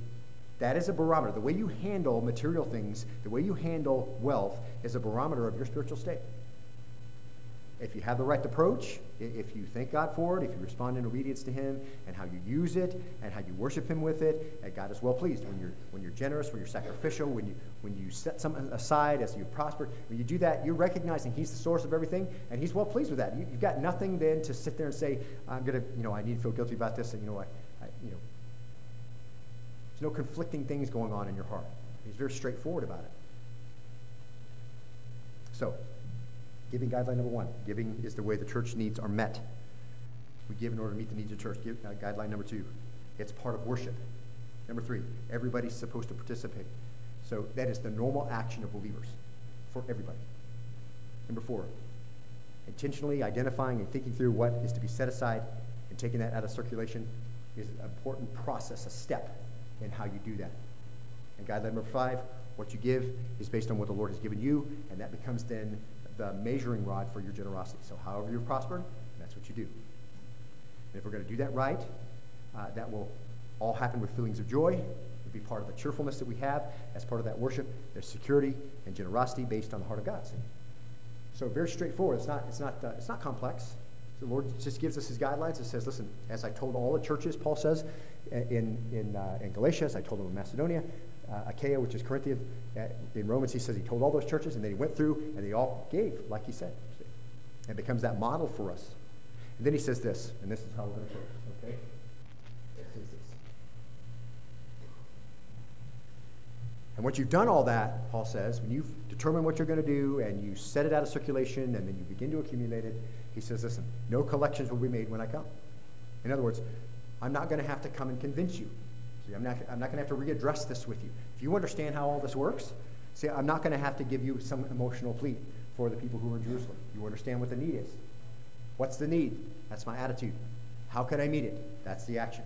that is a barometer. The way you handle material things, the way you handle wealth, is a barometer of your spiritual state. If you have the right approach, if you thank God for it, if you respond in obedience to Him, and how you use it, and how you worship Him with it, and God is well pleased. When you're when you're generous, when you're sacrificial, when you when you set something aside as you prosper, when you do that, you're recognizing He's the source of everything, and He's well pleased with that. You, have got nothing then to sit there and say, I'm gonna, you know, I need to feel guilty about this, and you know, I, I you know, there's no conflicting things going on in your heart. He's very straightforward about it. So, Giving guideline number one giving is the way the church needs are met. We give in order to meet the needs of the church. Give, uh, guideline number two it's part of worship. Number three, everybody's supposed to participate. So that is the normal action of believers for everybody. Number four, intentionally identifying and thinking through what is to be set aside and taking that out of circulation is an important process, a step in how you do that. And guideline number five, what you give is based on what the Lord has given you, and that becomes then the measuring rod for your generosity. So, however you've prospered, that's what you do. And if we're going to do that right, uh, that will all happen with feelings of joy. It'll be part of the cheerfulness that we have as part of that worship. There's security and generosity based on the heart of God. See? So, very straightforward. It's not, it's not, uh, it's not complex. The Lord just gives us his guidelines and says, listen, as I told all the churches, Paul says in, in, uh, in Galatia, as I told them in Macedonia, uh, Achaia, which is Corinthia. Uh, in Romans, he says he told all those churches, and then he went through, and they all gave, like he said. And becomes that model for us. And then he says this, and this is how we're going to close, okay? And once you've done all that, Paul says, when you've determined what you're going to do and you set it out of circulation and then you begin to accumulate it, he says, listen, no collections will be made when I come. In other words, I'm not going to have to come and convince you. See, I'm not, I'm not going to have to readdress this with you. If you understand how all this works, see, I'm not going to have to give you some emotional plea for the people who are in Jerusalem. You understand what the need is. What's the need? That's my attitude. How can I meet it? That's the action.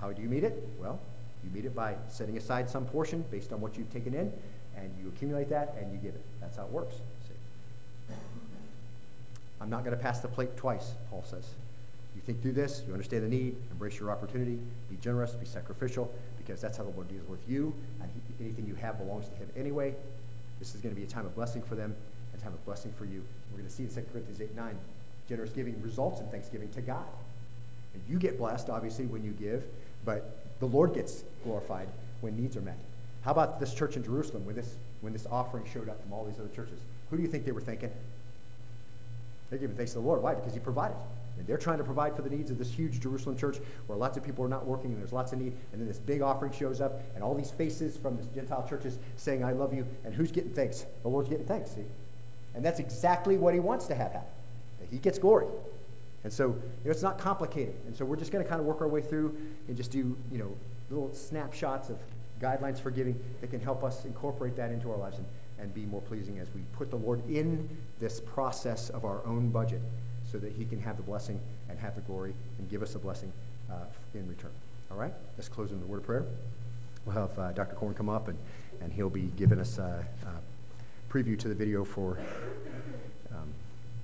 How do you meet it? Well, you meet it by setting aside some portion based on what you've taken in, and you accumulate that and you give it. That's how it works. See? I'm not going to pass the plate twice, Paul says. You think through this, you understand the need, embrace your opportunity, be generous, be sacrificial, because that's how the Lord deals with you, and he, anything you have belongs to Him anyway. This is going to be a time of blessing for them, and a time of blessing for you. We're going to see in 2 Corinthians 8 9, generous giving results in thanksgiving to God. And you get blessed, obviously, when you give, but the Lord gets glorified when needs are met. How about this church in Jerusalem when this, when this offering showed up from all these other churches? Who do you think they were thinking? They're giving thanks to the Lord. Why? Because He provided. And they're trying to provide for the needs of this huge Jerusalem church where lots of people are not working and there's lots of need. And then this big offering shows up and all these faces from the Gentile churches saying, I love you. And who's getting thanks? The Lord's getting thanks, see? And that's exactly what He wants to have happen. He gets glory. And so you know, it's not complicated. And so we're just going to kind of work our way through and just do, you know, little snapshots of guidelines for giving that can help us incorporate that into our lives and, and be more pleasing as we put the Lord in this process of our own budget so that he can have the blessing and have the glory and give us a blessing uh, in return. All right? Let's close in the word of prayer. We'll have uh, Dr. Corn come up and, and he'll be giving us a, a preview to the video for um,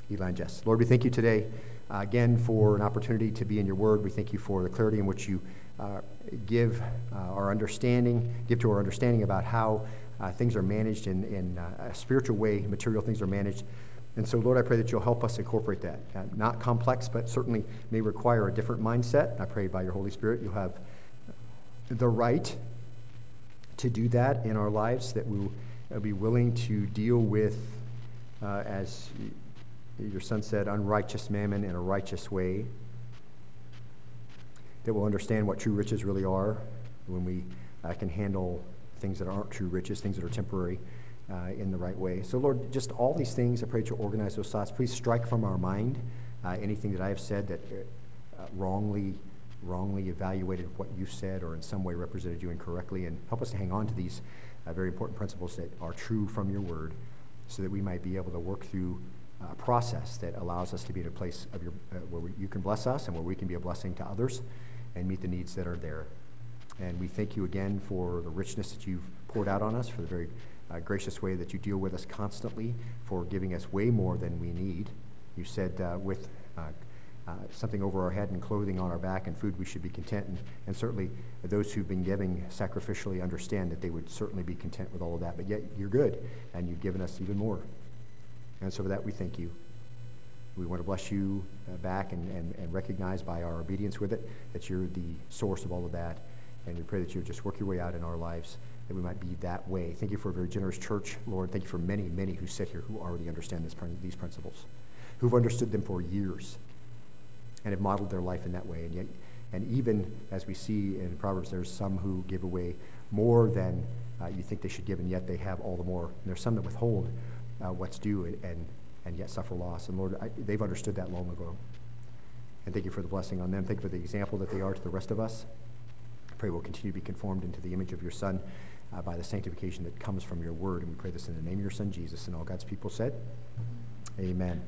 Eli and Jess. Lord, we thank you today uh, again for an opportunity to be in your word. We thank you for the clarity in which you uh, give uh, our understanding, give to our understanding about how uh, things are managed in, in uh, a spiritual way, material things are managed. And so, Lord, I pray that you'll help us incorporate that. Uh, not complex, but certainly may require a different mindset. I pray by your Holy Spirit you'll have the right to do that in our lives, that we'll be willing to deal with, as your son said, unrighteous mammon in a righteous way. That we'll understand what true riches really are when we uh, can handle things that aren't true riches, things that are temporary, uh, in the right way. So, Lord, just all these things, I pray that you organize those thoughts. Please strike from our mind uh, anything that I have said that uh, wrongly wrongly evaluated what you said or in some way represented you incorrectly, and help us to hang on to these uh, very important principles that are true from your word so that we might be able to work through a process that allows us to be in a place of your, uh, where we, you can bless us and where we can be a blessing to others and meet the needs that are there. And we thank you again for the richness that you've poured out on us, for the very gracious way that you deal with us constantly, for giving us way more than we need. You said uh, with uh, uh, something over our head and clothing on our back and food, we should be content. And, and certainly those who've been giving sacrificially understand that they would certainly be content with all of that. But yet you're good, and you've given us even more. And so for that, we thank you. We want to bless you uh, back and, and, and recognize by our obedience with it that you're the source of all of that. And we pray that you just work your way out in our lives, that we might be that way. Thank you for a very generous church, Lord. Thank you for many, many who sit here who already understand this, these principles, who've understood them for years and have modeled their life in that way. And yet, and even as we see in Proverbs, there's some who give away more than uh, you think they should give, and yet they have all the more. And there's some that withhold uh, what's due and, and, and, yet suffer loss. And Lord, I, they've understood that long ago. And thank you for the blessing on them. Thank you for the example that they are to the rest of us. I pray we'll continue to be conformed into the image of your Son uh, by the sanctification that comes from your word. And we pray this in the name of your Son, Jesus. And all God's people said, Amen.